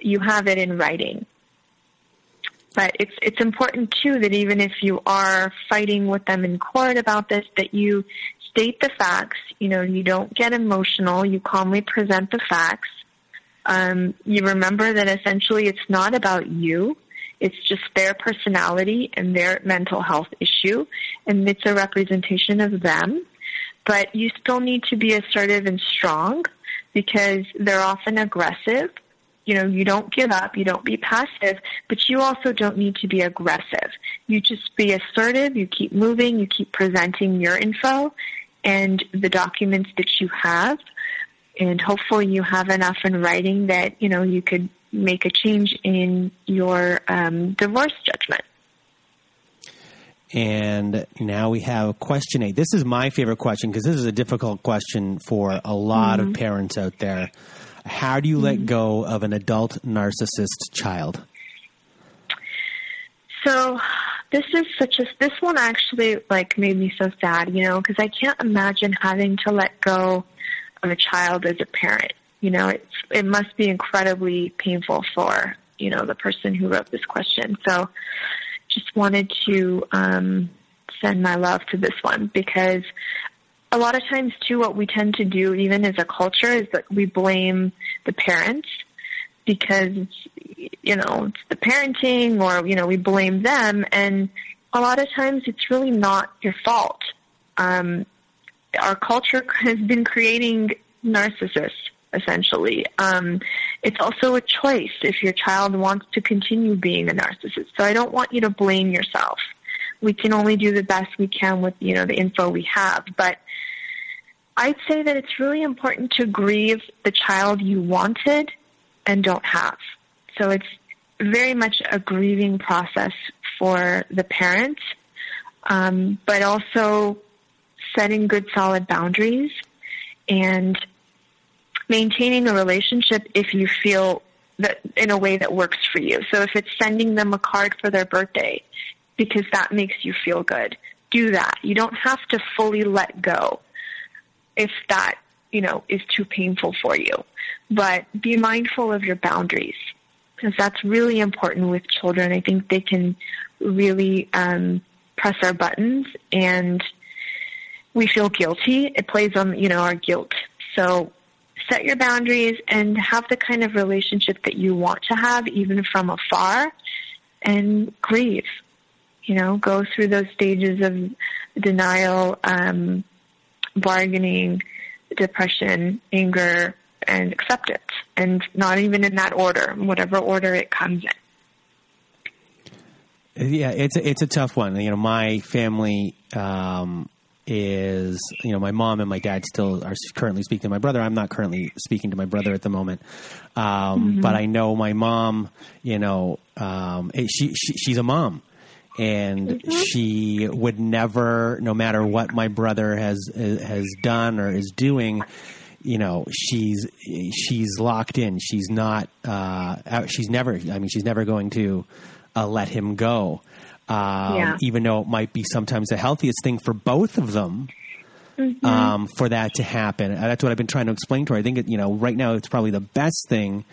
You have it in writing. But it's it's important too that even if you are fighting with them in court about this, that you state the facts. You know, you don't get emotional. You calmly present the facts. Um, you remember that essentially it's not about you. It's just their personality and their mental health issue, and it's a representation of them. But you still need to be assertive and strong because they're often aggressive. You know, you don't give up, you don't be passive, but you also don't need to be aggressive. You just be assertive, you keep moving, you keep presenting your info and the documents that you have and hopefully you have enough in writing that you know you could make a change in your um, divorce judgment. And now we have question eight. This is my favorite question because this is a difficult question for a lot mm-hmm. of parents out there. How do you mm-hmm. let go of an adult narcissist child? So this is such a this one actually like made me so sad, you know, because I can't imagine having to let go of a child as a parent. You know, it's, it must be incredibly painful for, you know, the person who wrote this question. So just wanted to um, send my love to this one because a lot of times too what we tend to do even as a culture is that we blame the parents because you know it's the parenting or you know we blame them and a lot of times it's really not your fault um, our culture <laughs> has been creating narcissists essentially. Um, it's also a choice if your child wants to continue being a narcissist. So I don't want you to blame yourself. We can only do the best we can with, you know, the info we have. But I'd say that it's really important to grieve the child you wanted and don't have. So it's very much a grieving process for the parents, um, but also setting good solid boundaries and maintaining a relationship if you feel that in a way that works for you. So if it's sending them a card for their birthday because that makes you feel good, do that. You don't have to fully let go if that, you know, is too painful for you. But be mindful of your boundaries because that's really important with children. I think they can really um, press our buttons and we feel guilty. It plays on, you know, our guilt. So set your boundaries and have the kind of relationship that you want to have even from afar and grieve. You know, go through those stages of denial, um, bargaining, depression, anger, and acceptance. And not even in that order, whatever order it comes in. Yeah, it's a, it's a tough one. You know, my family um, is you know my mom and my dad still are currently speaking to my brother. I'm not currently speaking to my brother at the moment, um, mm-hmm. but I know my mom. You know, um, she, she, she's a mom, and mm-hmm. she would never, no matter what my brother has has done or is doing. You know, she's she's locked in. She's not. Uh, she's never. I mean, she's never going to uh, let him go um, yeah. even though it might be sometimes the healthiest thing for both of them. Mm-hmm. Um, for that to happen, that's what I've been trying to explain to her. I think it, you know, right now it's probably the best thing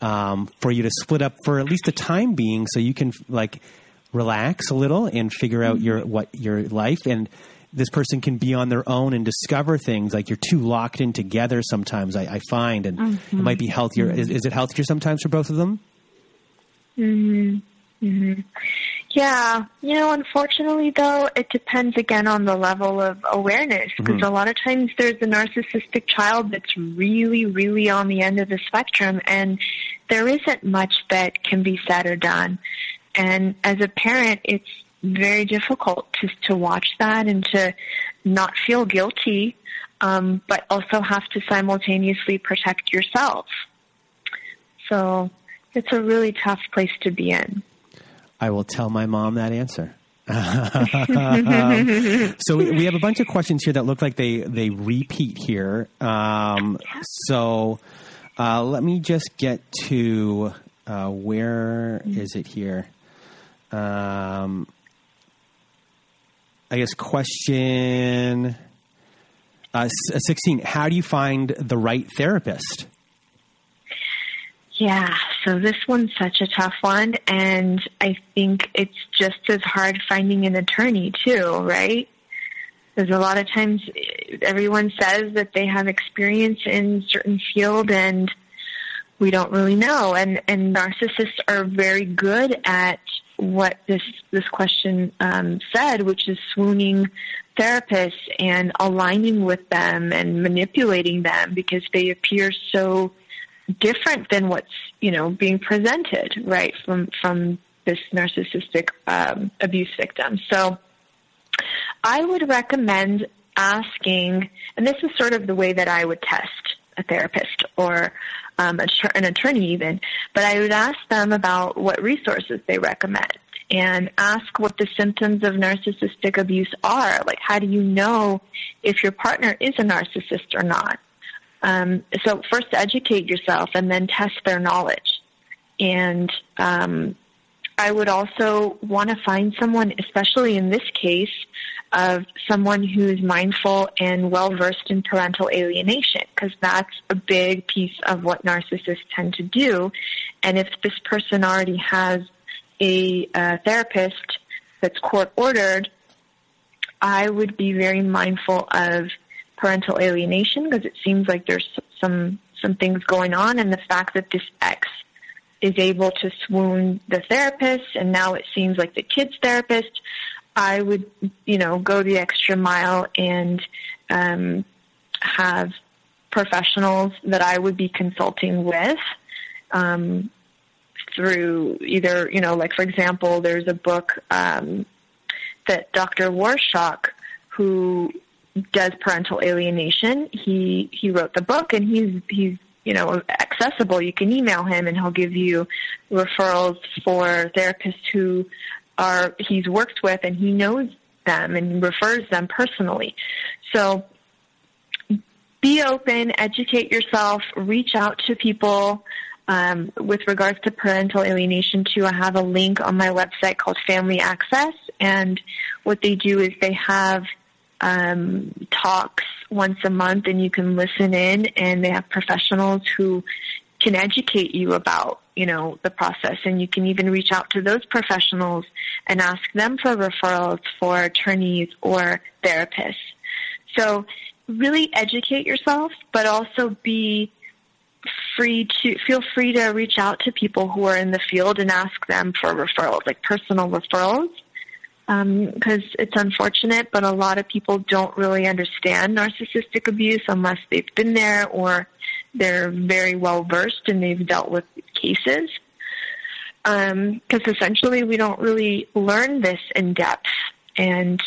um, for you to split up for at least the time being, so you can like relax a little and figure out mm-hmm. your what your life and this person can be on their own and discover things like you're too locked in together sometimes I, I find and mm-hmm. it might be healthier is, is, it healthier sometimes for both of them mm-hmm. Mm-hmm. Yeah, you know, unfortunately though, it depends again on the level of awareness because mm-hmm. a lot of times there's a narcissistic child that's really, really on the end of the spectrum and there isn't much that can be said or done. And as a parent, it's very difficult to, to watch that and to not feel guilty, um, but also have to simultaneously protect yourself. So it's a really tough place to be in. I will tell my mom that answer. <laughs> so we, we, have a bunch of questions here that look like they they repeat here. Um, so uh, let me just get to uh, where is it here? Um, I guess question uh, sixteen. How do you find the right therapist? Yeah, so this one's such a tough one, and I think it's just as hard finding an attorney too, right? There's a lot of times everyone says that they have experience in certain field, and we don't really know. And, and narcissists are very good at what this, this question um, said, which is swooning therapists and aligning with them and manipulating them because they appear so different than what's, you know, being presented, right, from, from this narcissistic um, abuse victim. So I would recommend asking, and this is sort of the way that I would test a therapist or um, an attorney even, but I would ask them about what resources they recommend and ask what the symptoms of narcissistic abuse are. Like, how do you know if your partner is a narcissist or not? Um, so first educate yourself and then test their knowledge. And um, I would also want to find someone, especially in this case, of someone who's mindful and well versed in parental alienation, because that's a big piece of what narcissists tend to do. And if this person already has a uh, therapist that's court ordered, I would be very mindful of parental alienation because it seems like there's some some things going on, and the fact that this ex is able to swoon the therapist, and now it seems like the kid's therapist. I would, you know, go the extra mile and um, have professionals that I would be consulting with um, through either, you know, like for example, there's a book um, that Dr. Warshak, who does parental alienation, he he wrote the book, and he's he's you know accessible. You can email him, and he'll give you referrals for therapists who are he's worked with, and he knows them and refers them personally. So be open, educate yourself, reach out to people um, with regards to parental alienation too, I have a link on my website called Family Access, and what they do is they have um, talks once a month, and you can listen in, and they have professionals who can educate you about you know the process, and you can even reach out to those professionals and ask them for referrals for attorneys or therapists. So really educate yourself, but also be free to feel free to reach out to people who are in the field and ask them for referrals, like personal referrals. Because um, it's unfortunate, but a lot of people don't really understand narcissistic abuse unless they've been there or they're very well versed and they've dealt with cases. Because um, essentially, we don't really learn this in depth, and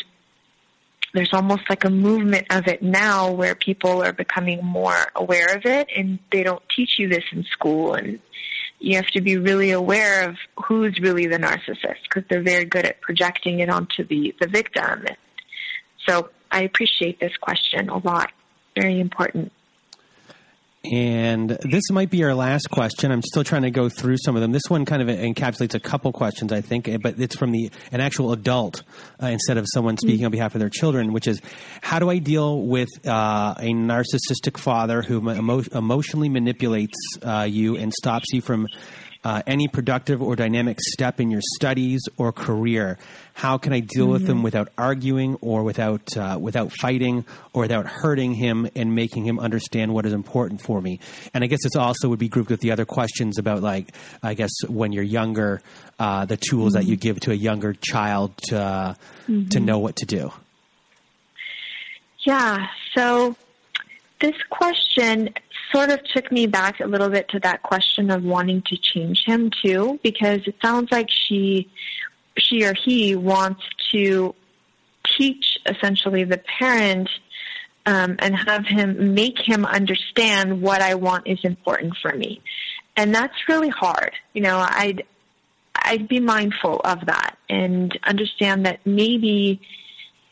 there's almost like a movement of it now where people are becoming more aware of it and they don't teach you this in school and you have to be really aware of who's really the narcissist because they're very good at projecting it onto the, the victim. So I appreciate this question a lot. Very important. And this might be our last question. I'm still trying to go through some of them. This one kind of encapsulates a couple questions, I think, but it's from the an actual adult uh, instead of someone speaking on behalf of their children, which is how do I deal with uh, a narcissistic father who emo- emotionally manipulates uh, you and stops you from uh, any productive or dynamic step in your studies or career? How can I deal mm-hmm. with them mm-hmm. without arguing or without uh, without fighting or without hurting him and making him understand what is important for me? And I guess this also would be grouped with the other questions about like I guess when you're younger, uh, the tools mm-hmm. that you mm-hmm. give to a younger child to mm-hmm. to know what to do. Yeah. So this question sort of took me back a little bit to that question of wanting to change him too, because it sounds like she, she or he wants to teach essentially the parent um, and have him make him understand what I want is important for me, and that's really hard. You know, I'd I'd be mindful of that and understand that maybe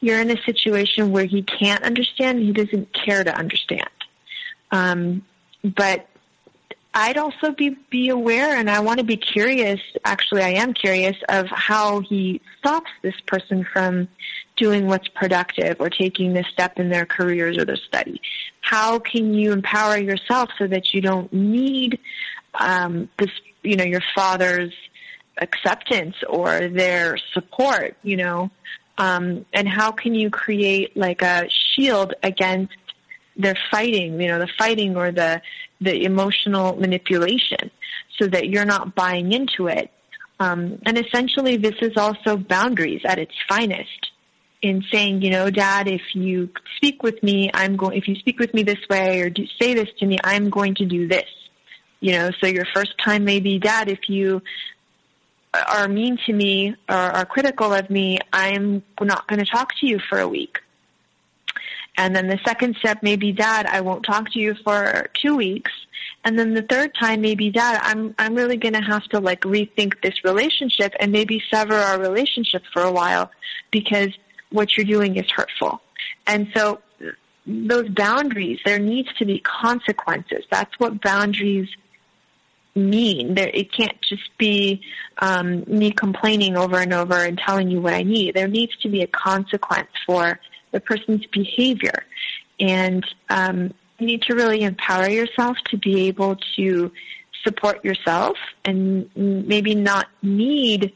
you're in a situation where he can't understand, he doesn't care to understand. Um, but I'd also be, be aware and I want to be curious, actually I am curious of how he stops this person from doing what's productive or taking this step in their careers or their study. How can you empower yourself so that you don't need um, this, you know, your father's acceptance or their support, you know? Um, and how can you create like a shield against they're fighting, you know, the fighting or the the emotional manipulation, so that you're not buying into it. Um, and essentially, this is also boundaries at its finest. In saying, you know, Dad, if you speak with me, I'm going. If you speak with me this way or do, say this to me, I'm going to do this. You know, so your first time may be, Dad, if you are mean to me or are critical of me, I'm not going to talk to you for a week. And then the second step may be, Dad, I won't talk to you for two weeks. And then the third time may be, Dad, I'm I'm really going to have to like rethink this relationship and maybe sever our relationship for a while because what you're doing is hurtful. And so those boundaries, there needs to be consequences. That's what boundaries mean. There, it can't just be um, me complaining over and over and telling you what I need. There needs to be a consequence for the person's behavior. And um, you need to really empower yourself to be able to support yourself and maybe not need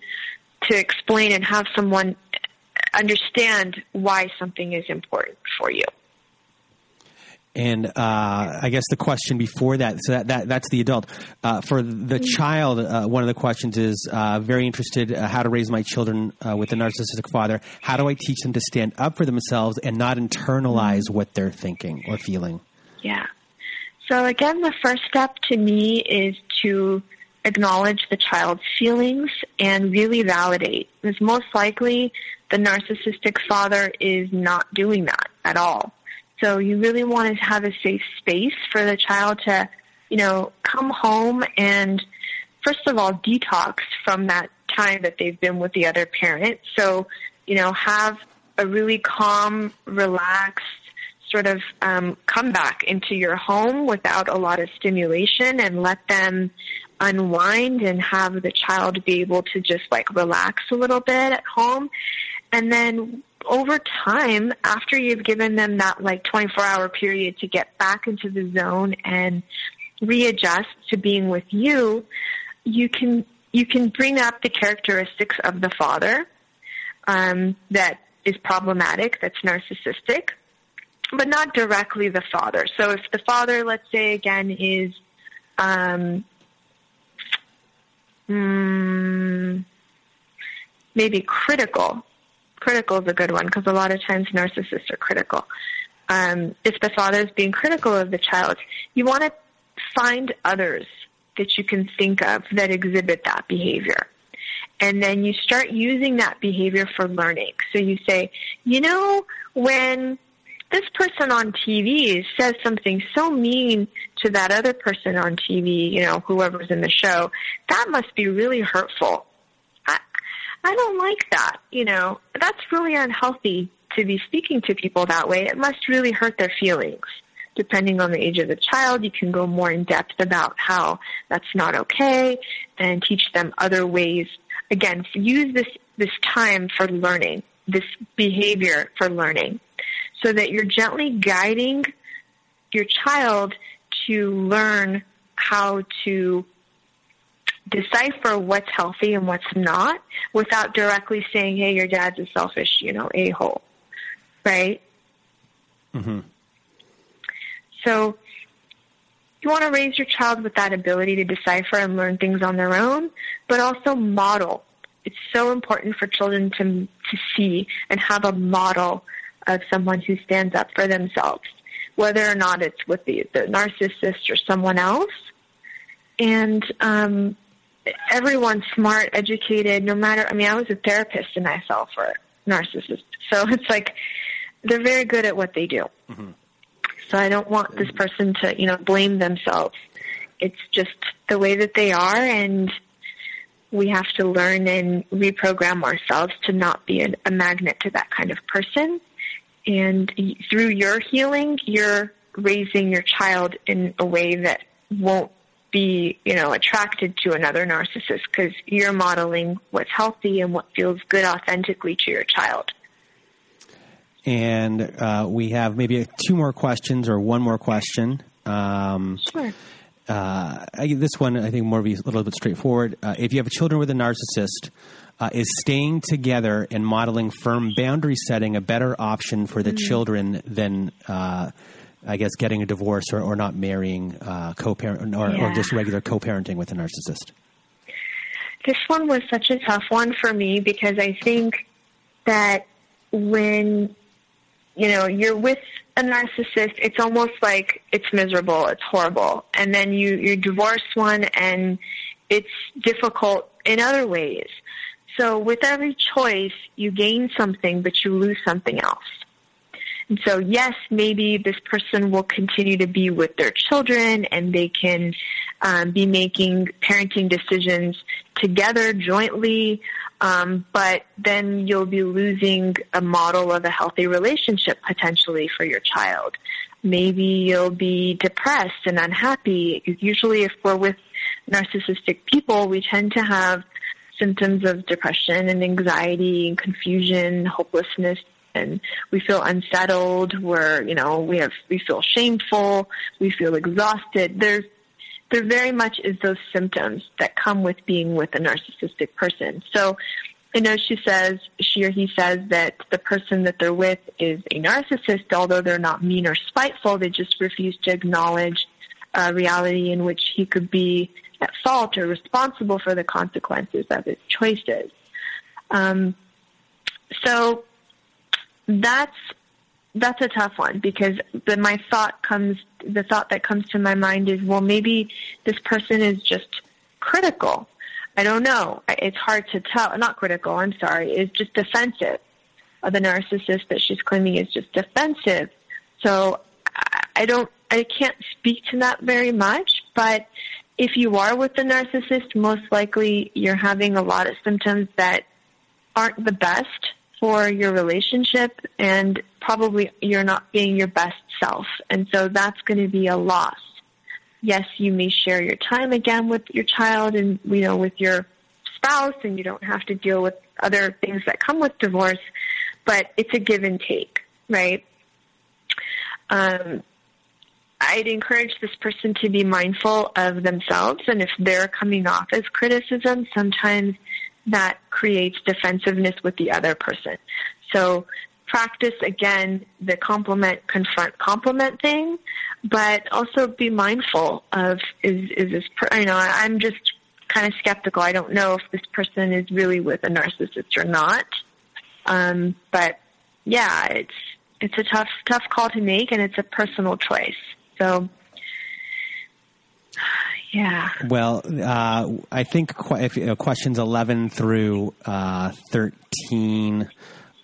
to explain and have someone understand why something is important for you. And uh, I guess the question before that, so that, that that's the adult. Uh, for the mm-hmm. child, uh, one of the questions is uh, very interested uh, how to raise my children uh, with a narcissistic father. How do I teach them to stand up for themselves and not internalize mm-hmm. what they're thinking or feeling? Yeah. So again, the first step to me is to acknowledge the child's feelings and really validate. Because most likely, the narcissistic father is not doing that at all so you really want to have a safe space for the child to, you know, come home and first of all detox from that time that they've been with the other parent. So, you know, have a really calm, relaxed sort of um, come back into your home without a lot of stimulation and let them unwind and have the child be able to just like relax a little bit at home. And then over time, after you've given them that like 24 hour period to get back into the zone and readjust to being with you, you can you can bring up the characteristics of the father um, that is problematic, that's narcissistic, but not directly the father. So if the father, let's say again, is um, mm, maybe critical critical is a good one because a lot of times narcissists are critical. Um, if the father is being critical of the child, you want to find others that you can think of that exhibit that behavior. And then you start using that behavior for learning. So you say, you know, when this person on TV says something so mean to that other person on TV, you know, whoever's in the show, that must be really hurtful. I don't like that. You know, that's really unhealthy to be speaking to people that way. It must really hurt their feelings. Depending on the age of the child, you can go more in depth about how that's not okay and teach them other ways. Again, use this, this time for learning, this behavior for learning, so that you're gently guiding your child to learn how to decipher what's healthy and what's not without directly saying, hey, your dad's a selfish, you know, a-hole. Right? Mm-hmm. So you want to raise your child with that ability to decipher and learn things on their own, but also model. It's so important for children to, to see and have a model of someone who stands up for themselves, whether or not it's with the, the narcissist or someone else. And um, everyone's smart, educated, no matter, I mean, I was a therapist and I fell for narcissists. So <laughs> it's like, they're very good at what they do. Mm-hmm. So I don't want this person to, you know, blame themselves. It's just the way that they are and we have to learn and reprogram ourselves to not be a, a magnet to that kind of person. And through your healing, you're raising your child in a way that won't be, you know, attracted to another narcissist because you're modeling what's healthy and what feels good authentically to your child. And uh, we have maybe two more questions or one more question. Um, sure. Uh, this one, I think, more be a little bit straightforward. Uh, if you have children with a narcissist, uh, is staying together and modeling firm boundary setting a better option for the mm-hmm. children than uh, I guess, getting a divorce or, or not marrying uh, co-parent or, Yeah. or just regular co-parenting with a narcissist? This one was such a tough one for me because I think that when you know you're with a narcissist, it's almost like it's miserable, it's horrible, and then you you divorce one, and it's difficult in other ways. So with every choice, you gain something, but you lose something else. And so, yes, maybe this person will continue to be with their children and they can um, be making parenting decisions together jointly, um, but then you'll be losing a model of a healthy relationship potentially for your child. Maybe you'll be depressed and unhappy. Usually, if we're with narcissistic people, we tend to have symptoms of depression and anxiety and confusion, hopelessness, and we feel unsettled. We're, you know, we have, we feel shameful. We feel exhausted. There's, there very much is those symptoms that come with being with a narcissistic person. So, I know she says, she or he says that the person that they're with is a narcissist, although they're not mean or spiteful, they just refuse to acknowledge a reality in which he could be at fault or responsible for the consequences of his choices. Um, so that's that's a tough one because the, my thought comes the thought that comes to my mind is well maybe this person is just critical. I don't know. It's hard to tell. Not critical i'm sorry. Is just defensive the narcissist that she's claiming is just defensive. So I don't i can't speak to that very much but if you are with the narcissist most likely you're having a lot of symptoms that aren't the best for your relationship and probably you're not being your best self. And so that's going to be a loss. Yes, you may share your time again with your child and, you know, with your spouse and you don't have to deal with other things that come with divorce, but it's a give and take, right? Um, I'd encourage this person to be mindful of themselves and if they're coming off as criticism, sometimes that creates defensiveness with the other person. So practice again the compliment, confront, compliment thing, but also be mindful of is is this? Per- you know, I'm just kind of skeptical. I don't know if this person is really with a narcissist or not. Um, but yeah, it's it's a tough tough call to make, and it's a personal choice. So yeah. Well, uh, I think qu- if, uh, questions 11 through uh, 13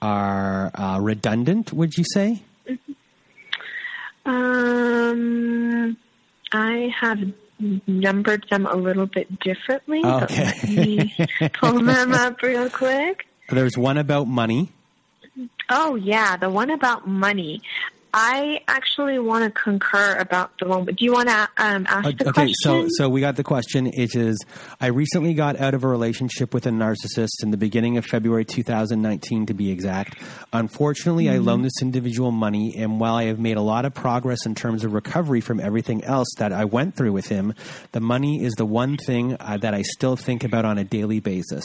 are uh, redundant, would you say? Um, I have numbered them a little bit differently. Okay. Let me pull <laughs> them up real quick. There's one about money. Oh yeah, the one about money. I actually want to concur about the one. But do you want to um, ask Uh, the okay, question? so so we got the question. It is: I recently got out of a relationship with a narcissist in the beginning of February 2019, to be exact. Unfortunately, I loaned this individual money, and while I have made a lot of progress in terms of recovery from everything else that I went through with him, the money is the one thing uh, that I still think about on a daily basis.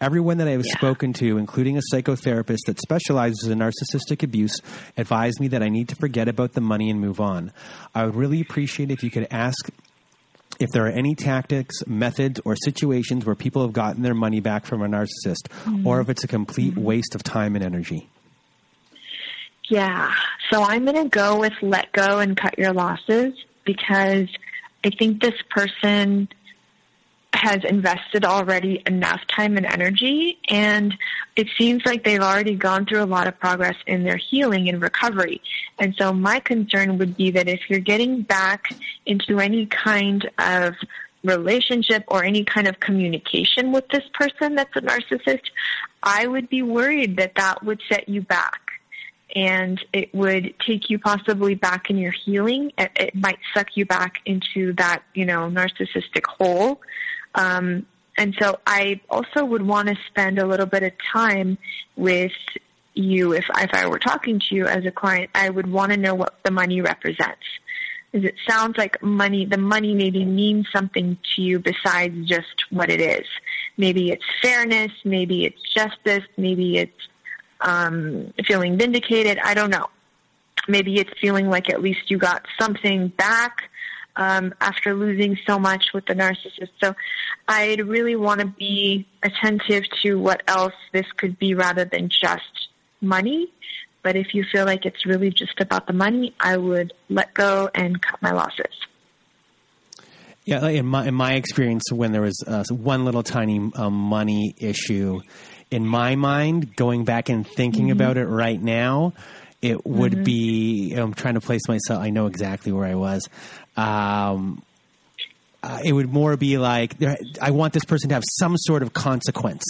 Everyone that I have spoken to, including a psychotherapist that specializes in narcissistic abuse, advised me that I need to forget about the money and move on. I would really appreciate if you could ask if there are any tactics, methods, or situations where people have gotten their money back from a narcissist, mm-hmm. or if it's a complete mm-hmm. waste of time and energy. Yeah. So I'm going to go with let go and cut your losses because I think this person has invested already enough time and energy and it seems like they've already gone through a lot of progress in their healing and recovery. And so my concern would be that if you're getting back into any kind of relationship or any kind of communication with this person that's a narcissist, I would be worried that that would set you back and it would take you possibly back in your healing. It, it might suck you back into that, you know, narcissistic hole. Um, and so I also would want to spend a little bit of time with you. If, if I were talking to you as a client, I would want to know what the money represents. Because it sounds like money, the money maybe means something to you besides just what it is. Maybe it's fairness, maybe it's justice, maybe it's um, feeling vindicated. I don't know. maybe it's feeling like at least you got something back um, after losing so much with the narcissist. So I'd really want to be attentive to what else this could be rather than just money. But if you feel like it's really just about the money, I would let go and cut my losses. Yeah, in my in my experience, when there was uh, one little tiny um, money issue, in my mind, going back and thinking mm-hmm. about it right now, it would mm-hmm. be. I'm trying to place myself. I know exactly where I was. Um, uh, it would more be like I want this person to have some sort of consequence.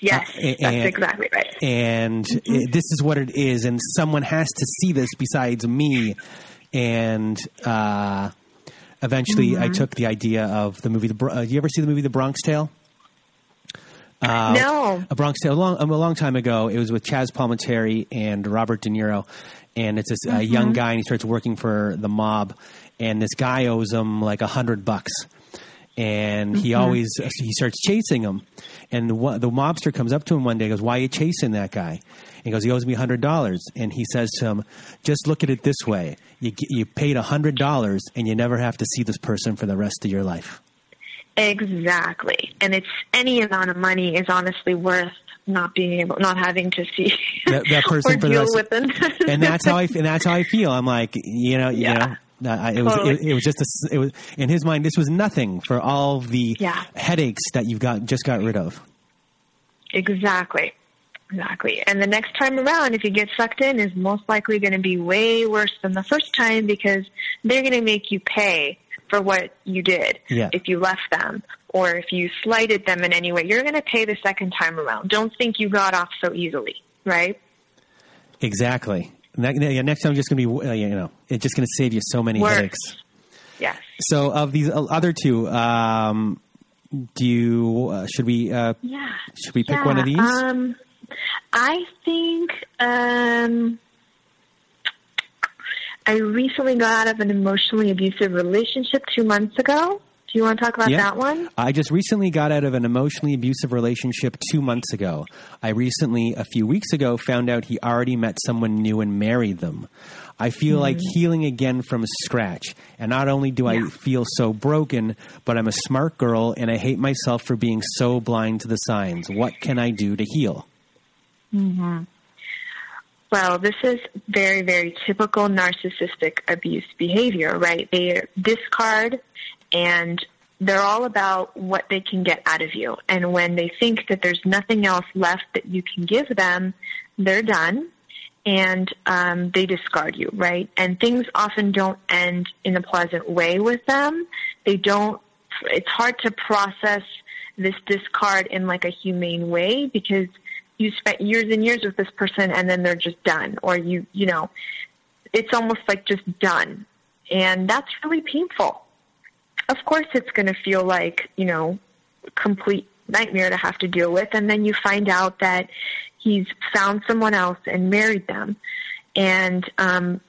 Yes, uh, and, that's exactly right. And mm-hmm. it, this is what it is, and someone has to see this besides me. And uh, eventually, mm-hmm. I took the idea of the movie. The uh, you ever see the movie The Bronx Tale? Uh, no, a Bronx Tale. A long, a long time ago, it was with Chazz Palminteri and Robert De Niro, and it's this mm-hmm. young guy, and he starts working for the mob, and this guy owes him like a hundred bucks, and he mm-hmm. always he starts chasing him, and the the mobster comes up to him one day, and goes, "Why are you chasing that guy?" And he goes, "He owes me a hundred dollars," and he says to him, "Just look at it this way: you you paid hundred dollars, and you never have to see this person for the rest of your life." Exactly, and it's any amount of money is honestly worth not being able, not having to see that, that <laughs> person for the rest. With them. and that's how I <laughs> and that's how I feel. I'm like, you know, yeah. you know, uh, it was it, it, was just a, it was in his mind this was nothing for all the yeah. headaches that you've got just got rid of. Exactly. Exactly. And the next time around, if you get sucked in, is most likely going to be way worse than the first time because they're going to make you pay for what you did yeah. if you left them or if you slighted them in any way. You're going to pay the second time around. Don't think you got off so easily, right? Exactly. Yeah, next time, I'm just going to be, uh, you know, it's just going to save you so many Works. headaches. Yes. So, of these uh, other two, um, do you uh, should we uh, yeah should we pick yeah. one of these? Um, I think um, I recently got out of an emotionally abusive relationship two months ago. You want to talk about yeah. that one? I just recently got out of an emotionally abusive relationship two months ago. I recently, a few weeks ago, found out he already met someone new and married them. I feel mm like mm-hmm. healing again from scratch. And not only do yeah. I feel so broken, but I'm a smart girl and I hate myself for being so blind to the signs. What can I do to heal? Mm-hmm. Well, this is very, very typical narcissistic abuse behavior, right? They discard and they're all about what they can get out of you. And when they think that there's nothing else left that you can give them, they're done and um, they discard you, right? And things often don't end in a pleasant way with them. They don't. It's hard to process this discard in like a humane way because you spent years and years with this person and then they're just done, or you, you know, it's almost like just done, and that's really painful. Of course, it's going to feel like you know, complete nightmare to have to deal with, and then you find out that he's found someone else and married them, and um,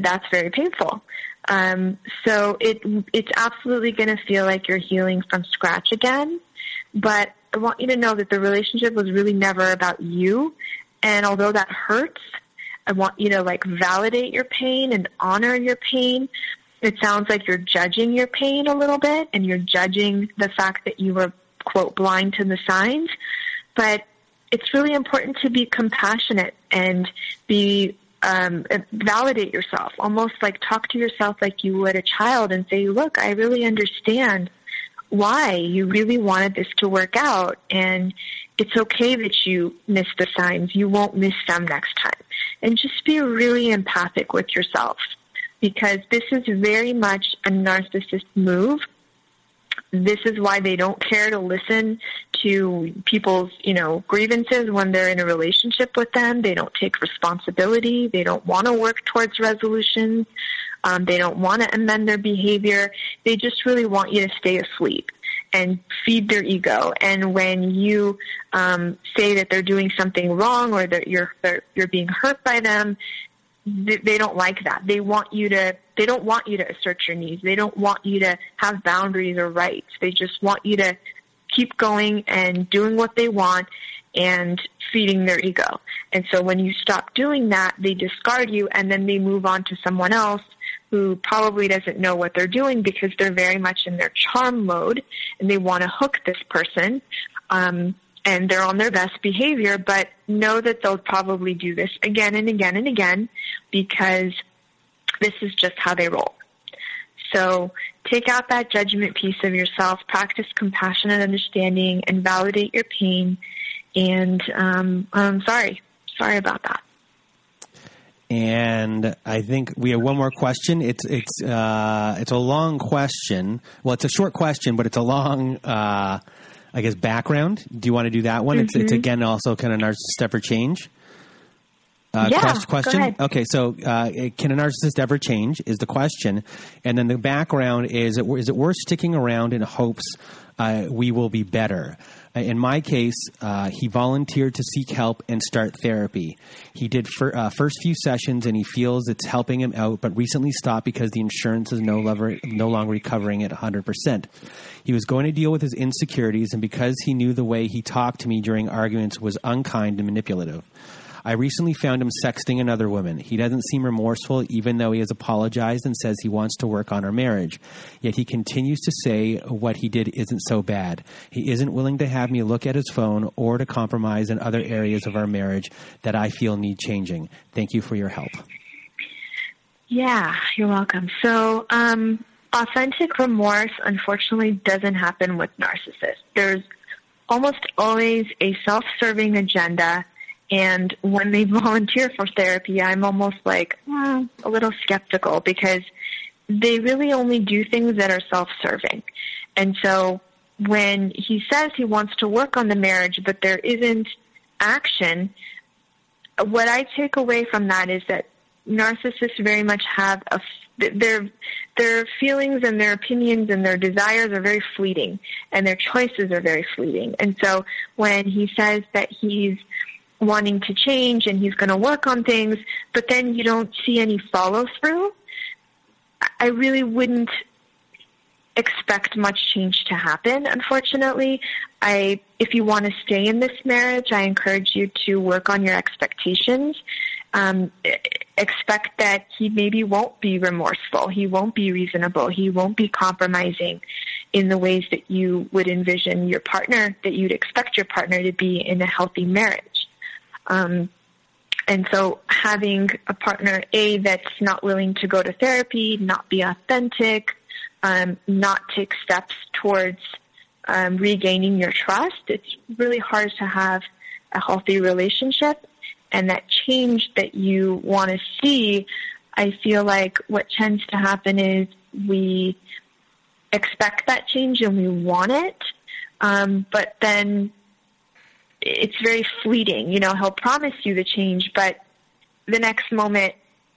that's very painful. Um, so it it's absolutely going to feel like you're healing from scratch again. But I want you to know that the relationship was really never about you, and although that hurts, I want you to like validate your pain and honor your pain. It sounds like you're judging your pain a little bit, and you're judging the fact that you were quote blind to the signs, but it's really important to be compassionate and be um, validate yourself, almost like talk to yourself like you would a child and say, "Look, I really understand why you really wanted this to work out, and it's okay that you missed the signs. You won't miss them next time." And just be really empathic with yourself because this is very much a narcissist move this is why they don't care to listen to people's, you know, grievances when they're in a relationship with them. They don't take responsibility. They don't want to work towards resolutions. Um, they don't want to amend their behavior. They just really want you to stay asleep and feed their ego. And when you um, say that they're doing something wrong or that you're that you're being hurt by them, they don't like that. They want you to, they don't want you to assert your needs. They don't want you to have boundaries or rights. They just want you to keep going and doing what they want and feeding their ego. And so when you stop doing that, they discard you and then they move on to someone else who probably doesn't know what they're doing because they're very much in their charm mode and they want to hook this person. Um, and they're on their best behavior, but know that they'll probably do this again and again and again because this is just how they roll. So take out that judgment piece of yourself, practice compassionate understanding, and validate your pain. And um, I'm sorry, sorry about that. And I think we have one more question. It's it's uh, it's a long question. Well, it's a short question, but it's a long, uh, I guess, background. Do you want to do that one? Mm-hmm. It's it's again also kind of narcissist for change. Uh, yeah, question. Okay, so uh, can a narcissist ever change? Is the question, and then the background is: it, is it worth sticking around in hopes uh, we will be better? In my case, uh, he volunteered to seek help and start therapy. He did fir- uh, first few sessions and he feels it's helping him out, but recently stopped because the insurance is no, longer no longer covering it 100%. He was going to deal with his insecurities, and because he knew the way he talked to me during arguments was unkind and manipulative. I recently found him sexting another woman. He doesn't seem remorseful, even though he has apologized and says he wants to work on our marriage. Yet he continues to say what he did isn't so bad. He isn't willing to have me look at his phone or to compromise in other areas of our marriage that I feel need changing. Thank you for your help. Yeah, you're welcome. So, um, authentic remorse unfortunately doesn't happen with narcissists. There's almost always a self-serving agenda and when they <laughs> volunteer for therapy, I'm almost like mm, a little skeptical because they really only do things that are self-serving. And so when he says he wants to work on the marriage, but there isn't action, what I take away from that is that narcissists very much have a their their feelings and their opinions and their desires are very fleeting and their choices are very fleeting. And so when he says that he's wanting to change and he's going to work on things, but then you don't see any follow through, I really wouldn't expect much change to happen, unfortunately. I, if you want to stay in this marriage, I encourage you to work on your expectations. Um, expect that he maybe won't be remorseful. He won't be reasonable. He won't be compromising in the ways that you would envision your partner, that you'd expect your partner to be in a healthy marriage. Um, and so having a partner A that's not willing to go to therapy, not be authentic, um, not take steps towards um, regaining your trust, it's really hard to have a healthy relationship. And that change that you want to see, I feel like what tends to happen is we expect that change and we want it, um, but then it's very fleeting. You know, he'll promise you the change, but the next moment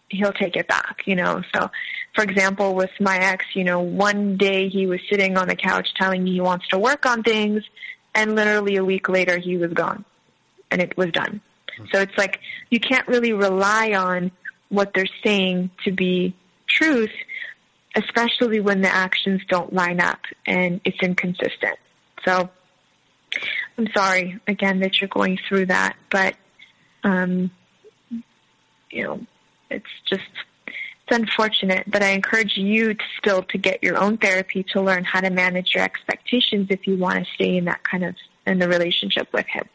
he'll take it back, you know. So, for example, with my ex, you know, one day he was sitting on the couch telling me he wants to work on things, and literally a week later he was gone and it was done. Hmm. So it's like you can't really rely on what they're saying to be truth, especially when the actions don't line up and it's inconsistent. So I'm sorry again that you're going through that, but um, you know, it's just it's unfortunate. But I encourage you to still to get your own therapy to learn how to manage your expectations if you want to stay in that kind of in the relationship with him.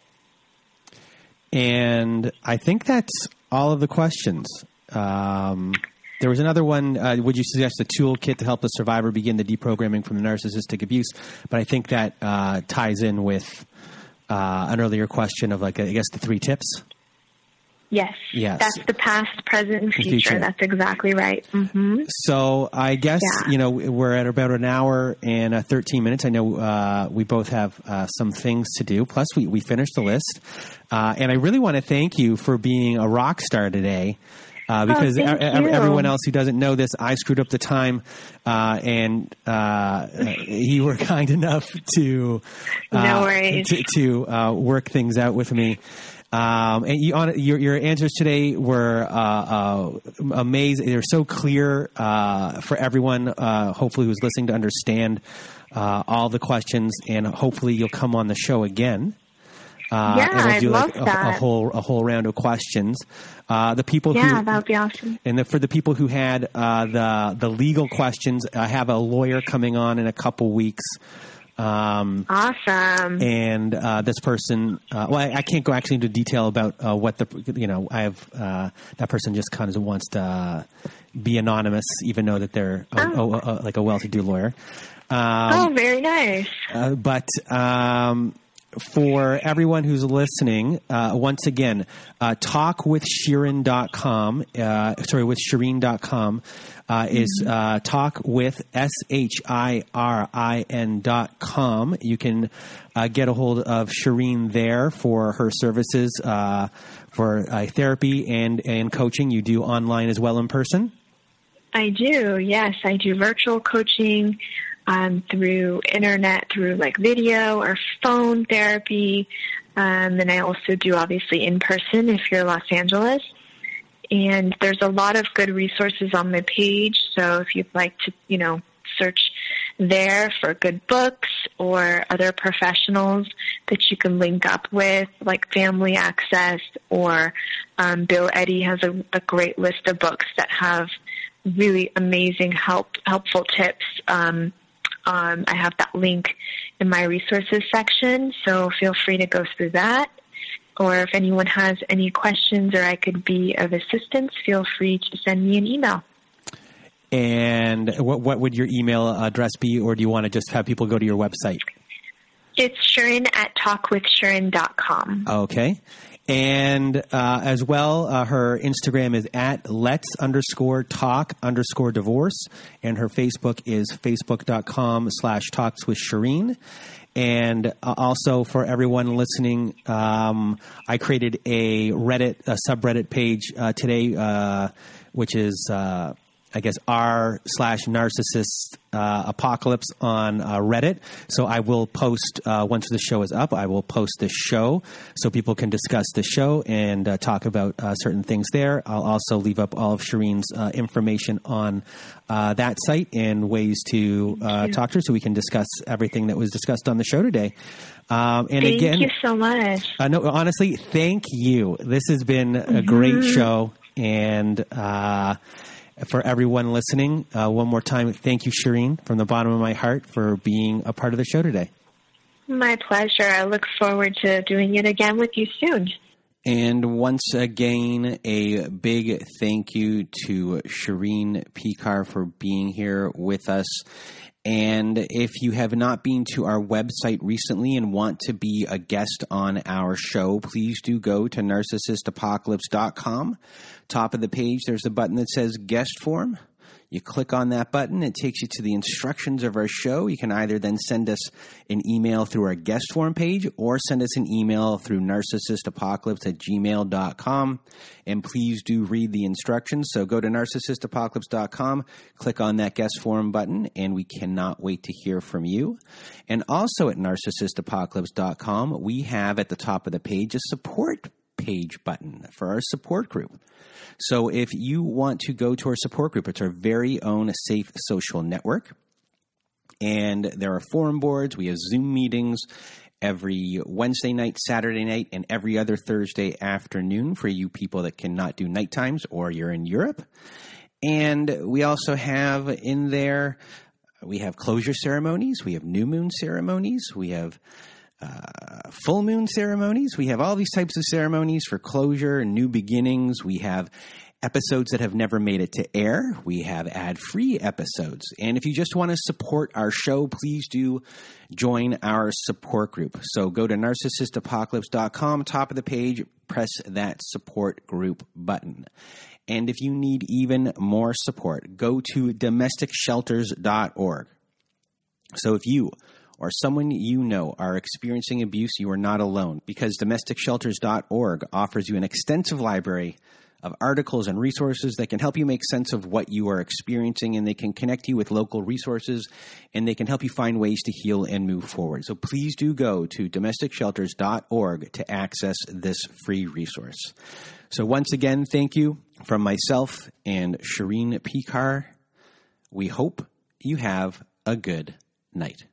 And I think that's all of the questions. Um, there was another one. Uh, would you suggest a toolkit to help the survivor begin the deprogramming from the narcissistic abuse? But I think that uh, ties in with uh, an earlier question of like I guess the three tips. Yes. Yes. That's the past, present, and future. future. That's exactly right. Mm-hmm. So I guess yeah. you know we're at about an hour and uh, 13 minutes. I know uh, we both have uh, some things to do. Plus, we we finished the list, uh, and I really want to thank you for being a rock star today. Uh, oh, because oh, everyone else who doesn't know this, I screwed up the time, uh, and uh, <laughs> you were kind enough to no uh, worries. to, to uh, work things out with me. Um, and you, on, your, your, answers today were uh, amazing. They're so clear for everyone, hopefully, who's listening to understand all the questions, and hopefully, you'll come on the show again. Uh, yeah, and we'll do I like love a, that. a whole a whole round of questions. Uh, the people yeah, who, that would be awesome. And the, for the people who had uh, the the legal questions, I have a lawyer coming on in a couple weeks. Um, awesome. And uh, this person, uh, well, I, I, can't go actually into detail about uh, what the, you know, I have uh, that person just kind of wants to be anonymous, even though that they're a, oh. a, a, like a well-to-do lawyer. Um, oh, very nice. Uh, but um, for everyone who's listening, uh, once again, uh, talkwithshirin.com, uh, sorry, with Shirin.com, uh, is uh, talk with S H I R I N dot com. You can uh, get a hold of Shirin there for her services uh, for uh, therapy and, and coaching. You do online as well in person? I do, yes. I do virtual coaching um, through internet, through like video or phone therapy. Um, and I also do obviously in person if you're Los Angeles. And there's a lot of good resources on my page. So if you'd like to, you know, search there for good books or other professionals that you can link up with, like Family Access or um, Bill Eddy has a, a great list of books that have really amazing help helpful tips um, um, I have that link in my resources section, so feel free to go through that. Or if anyone has any questions or I could be of assistance, feel free to send me an email. And what, what would your email address be, or do you want to just have people go to your website? It's Shirin at talkwithshirin.com. Okay. And uh, as well, uh, her Instagram is at let's underscore talk underscore divorce. And her Facebook is facebook.com slash talks with Shirin. And uh, also for everyone listening, um, I created a Reddit, a subreddit page uh, today, uh, which is uh, I guess r slash narcissist uh, apocalypse on uh, Reddit. So I will post uh, once the show is up. I will post the show so people can discuss the show and uh, talk about uh, certain things there. I'll also leave up all of Shirin's uh, information on that site and ways to talk to her so we can discuss everything that was discussed on the show today. Um, and thank again, thank you so much. no, honestly, thank you. This has been a great mm-hmm. show and for everyone listening, uh, one more time, thank you, Shirin, from the bottom of my heart for being a part of the show today. My pleasure. I look forward to doing it again with you soon. And once again, a big thank you to Shirin Peykar for being here with us. And if you have not been to our website recently and want to be a guest on our show, please do go to narcissistapocalypse.com. Top of the page, there's a button that says guest form. You click on that button, it takes you to the instructions of our show. You can either then send us an email through our guest form page or send us an email through narcissistapocalypse at gmail.com. And please do read the instructions. So go to narcissistapocalypse.com, click on that guest form button, and we cannot wait to hear from you. And also at narcissistapocalypse.com, we have at the top of the page a support page button for our support group. So if you want to go to our support group, it's our very own safe social network. And there are forum boards, we have Zoom meetings every Wednesday night, Saturday night, and every other Thursday afternoon for you people that cannot do night times or you're in Europe. And we also have in there, we have closure ceremonies, we have new moon ceremonies, we have uh, full moon ceremonies. We have all these types of ceremonies for closure and new beginnings. We have episodes that have never made it to air. We have ad free episodes. And if you just want to support our show, please do join our support group. So go to narcissistapocalypse.com, top of the page, press that support group button. And if you need even more support, go to domesticshelters.org. So if you or someone you know are experiencing abuse, you are not alone because domesticshelters.org offers you an extensive library of articles and resources that can help you make sense of what you are experiencing and they can connect you with local resources and they can help you find ways to heal and move forward. So please do go to domesticshelters.org to access this free resource. So once again, thank you from myself and Shirin Peykar. We hope you have a good night.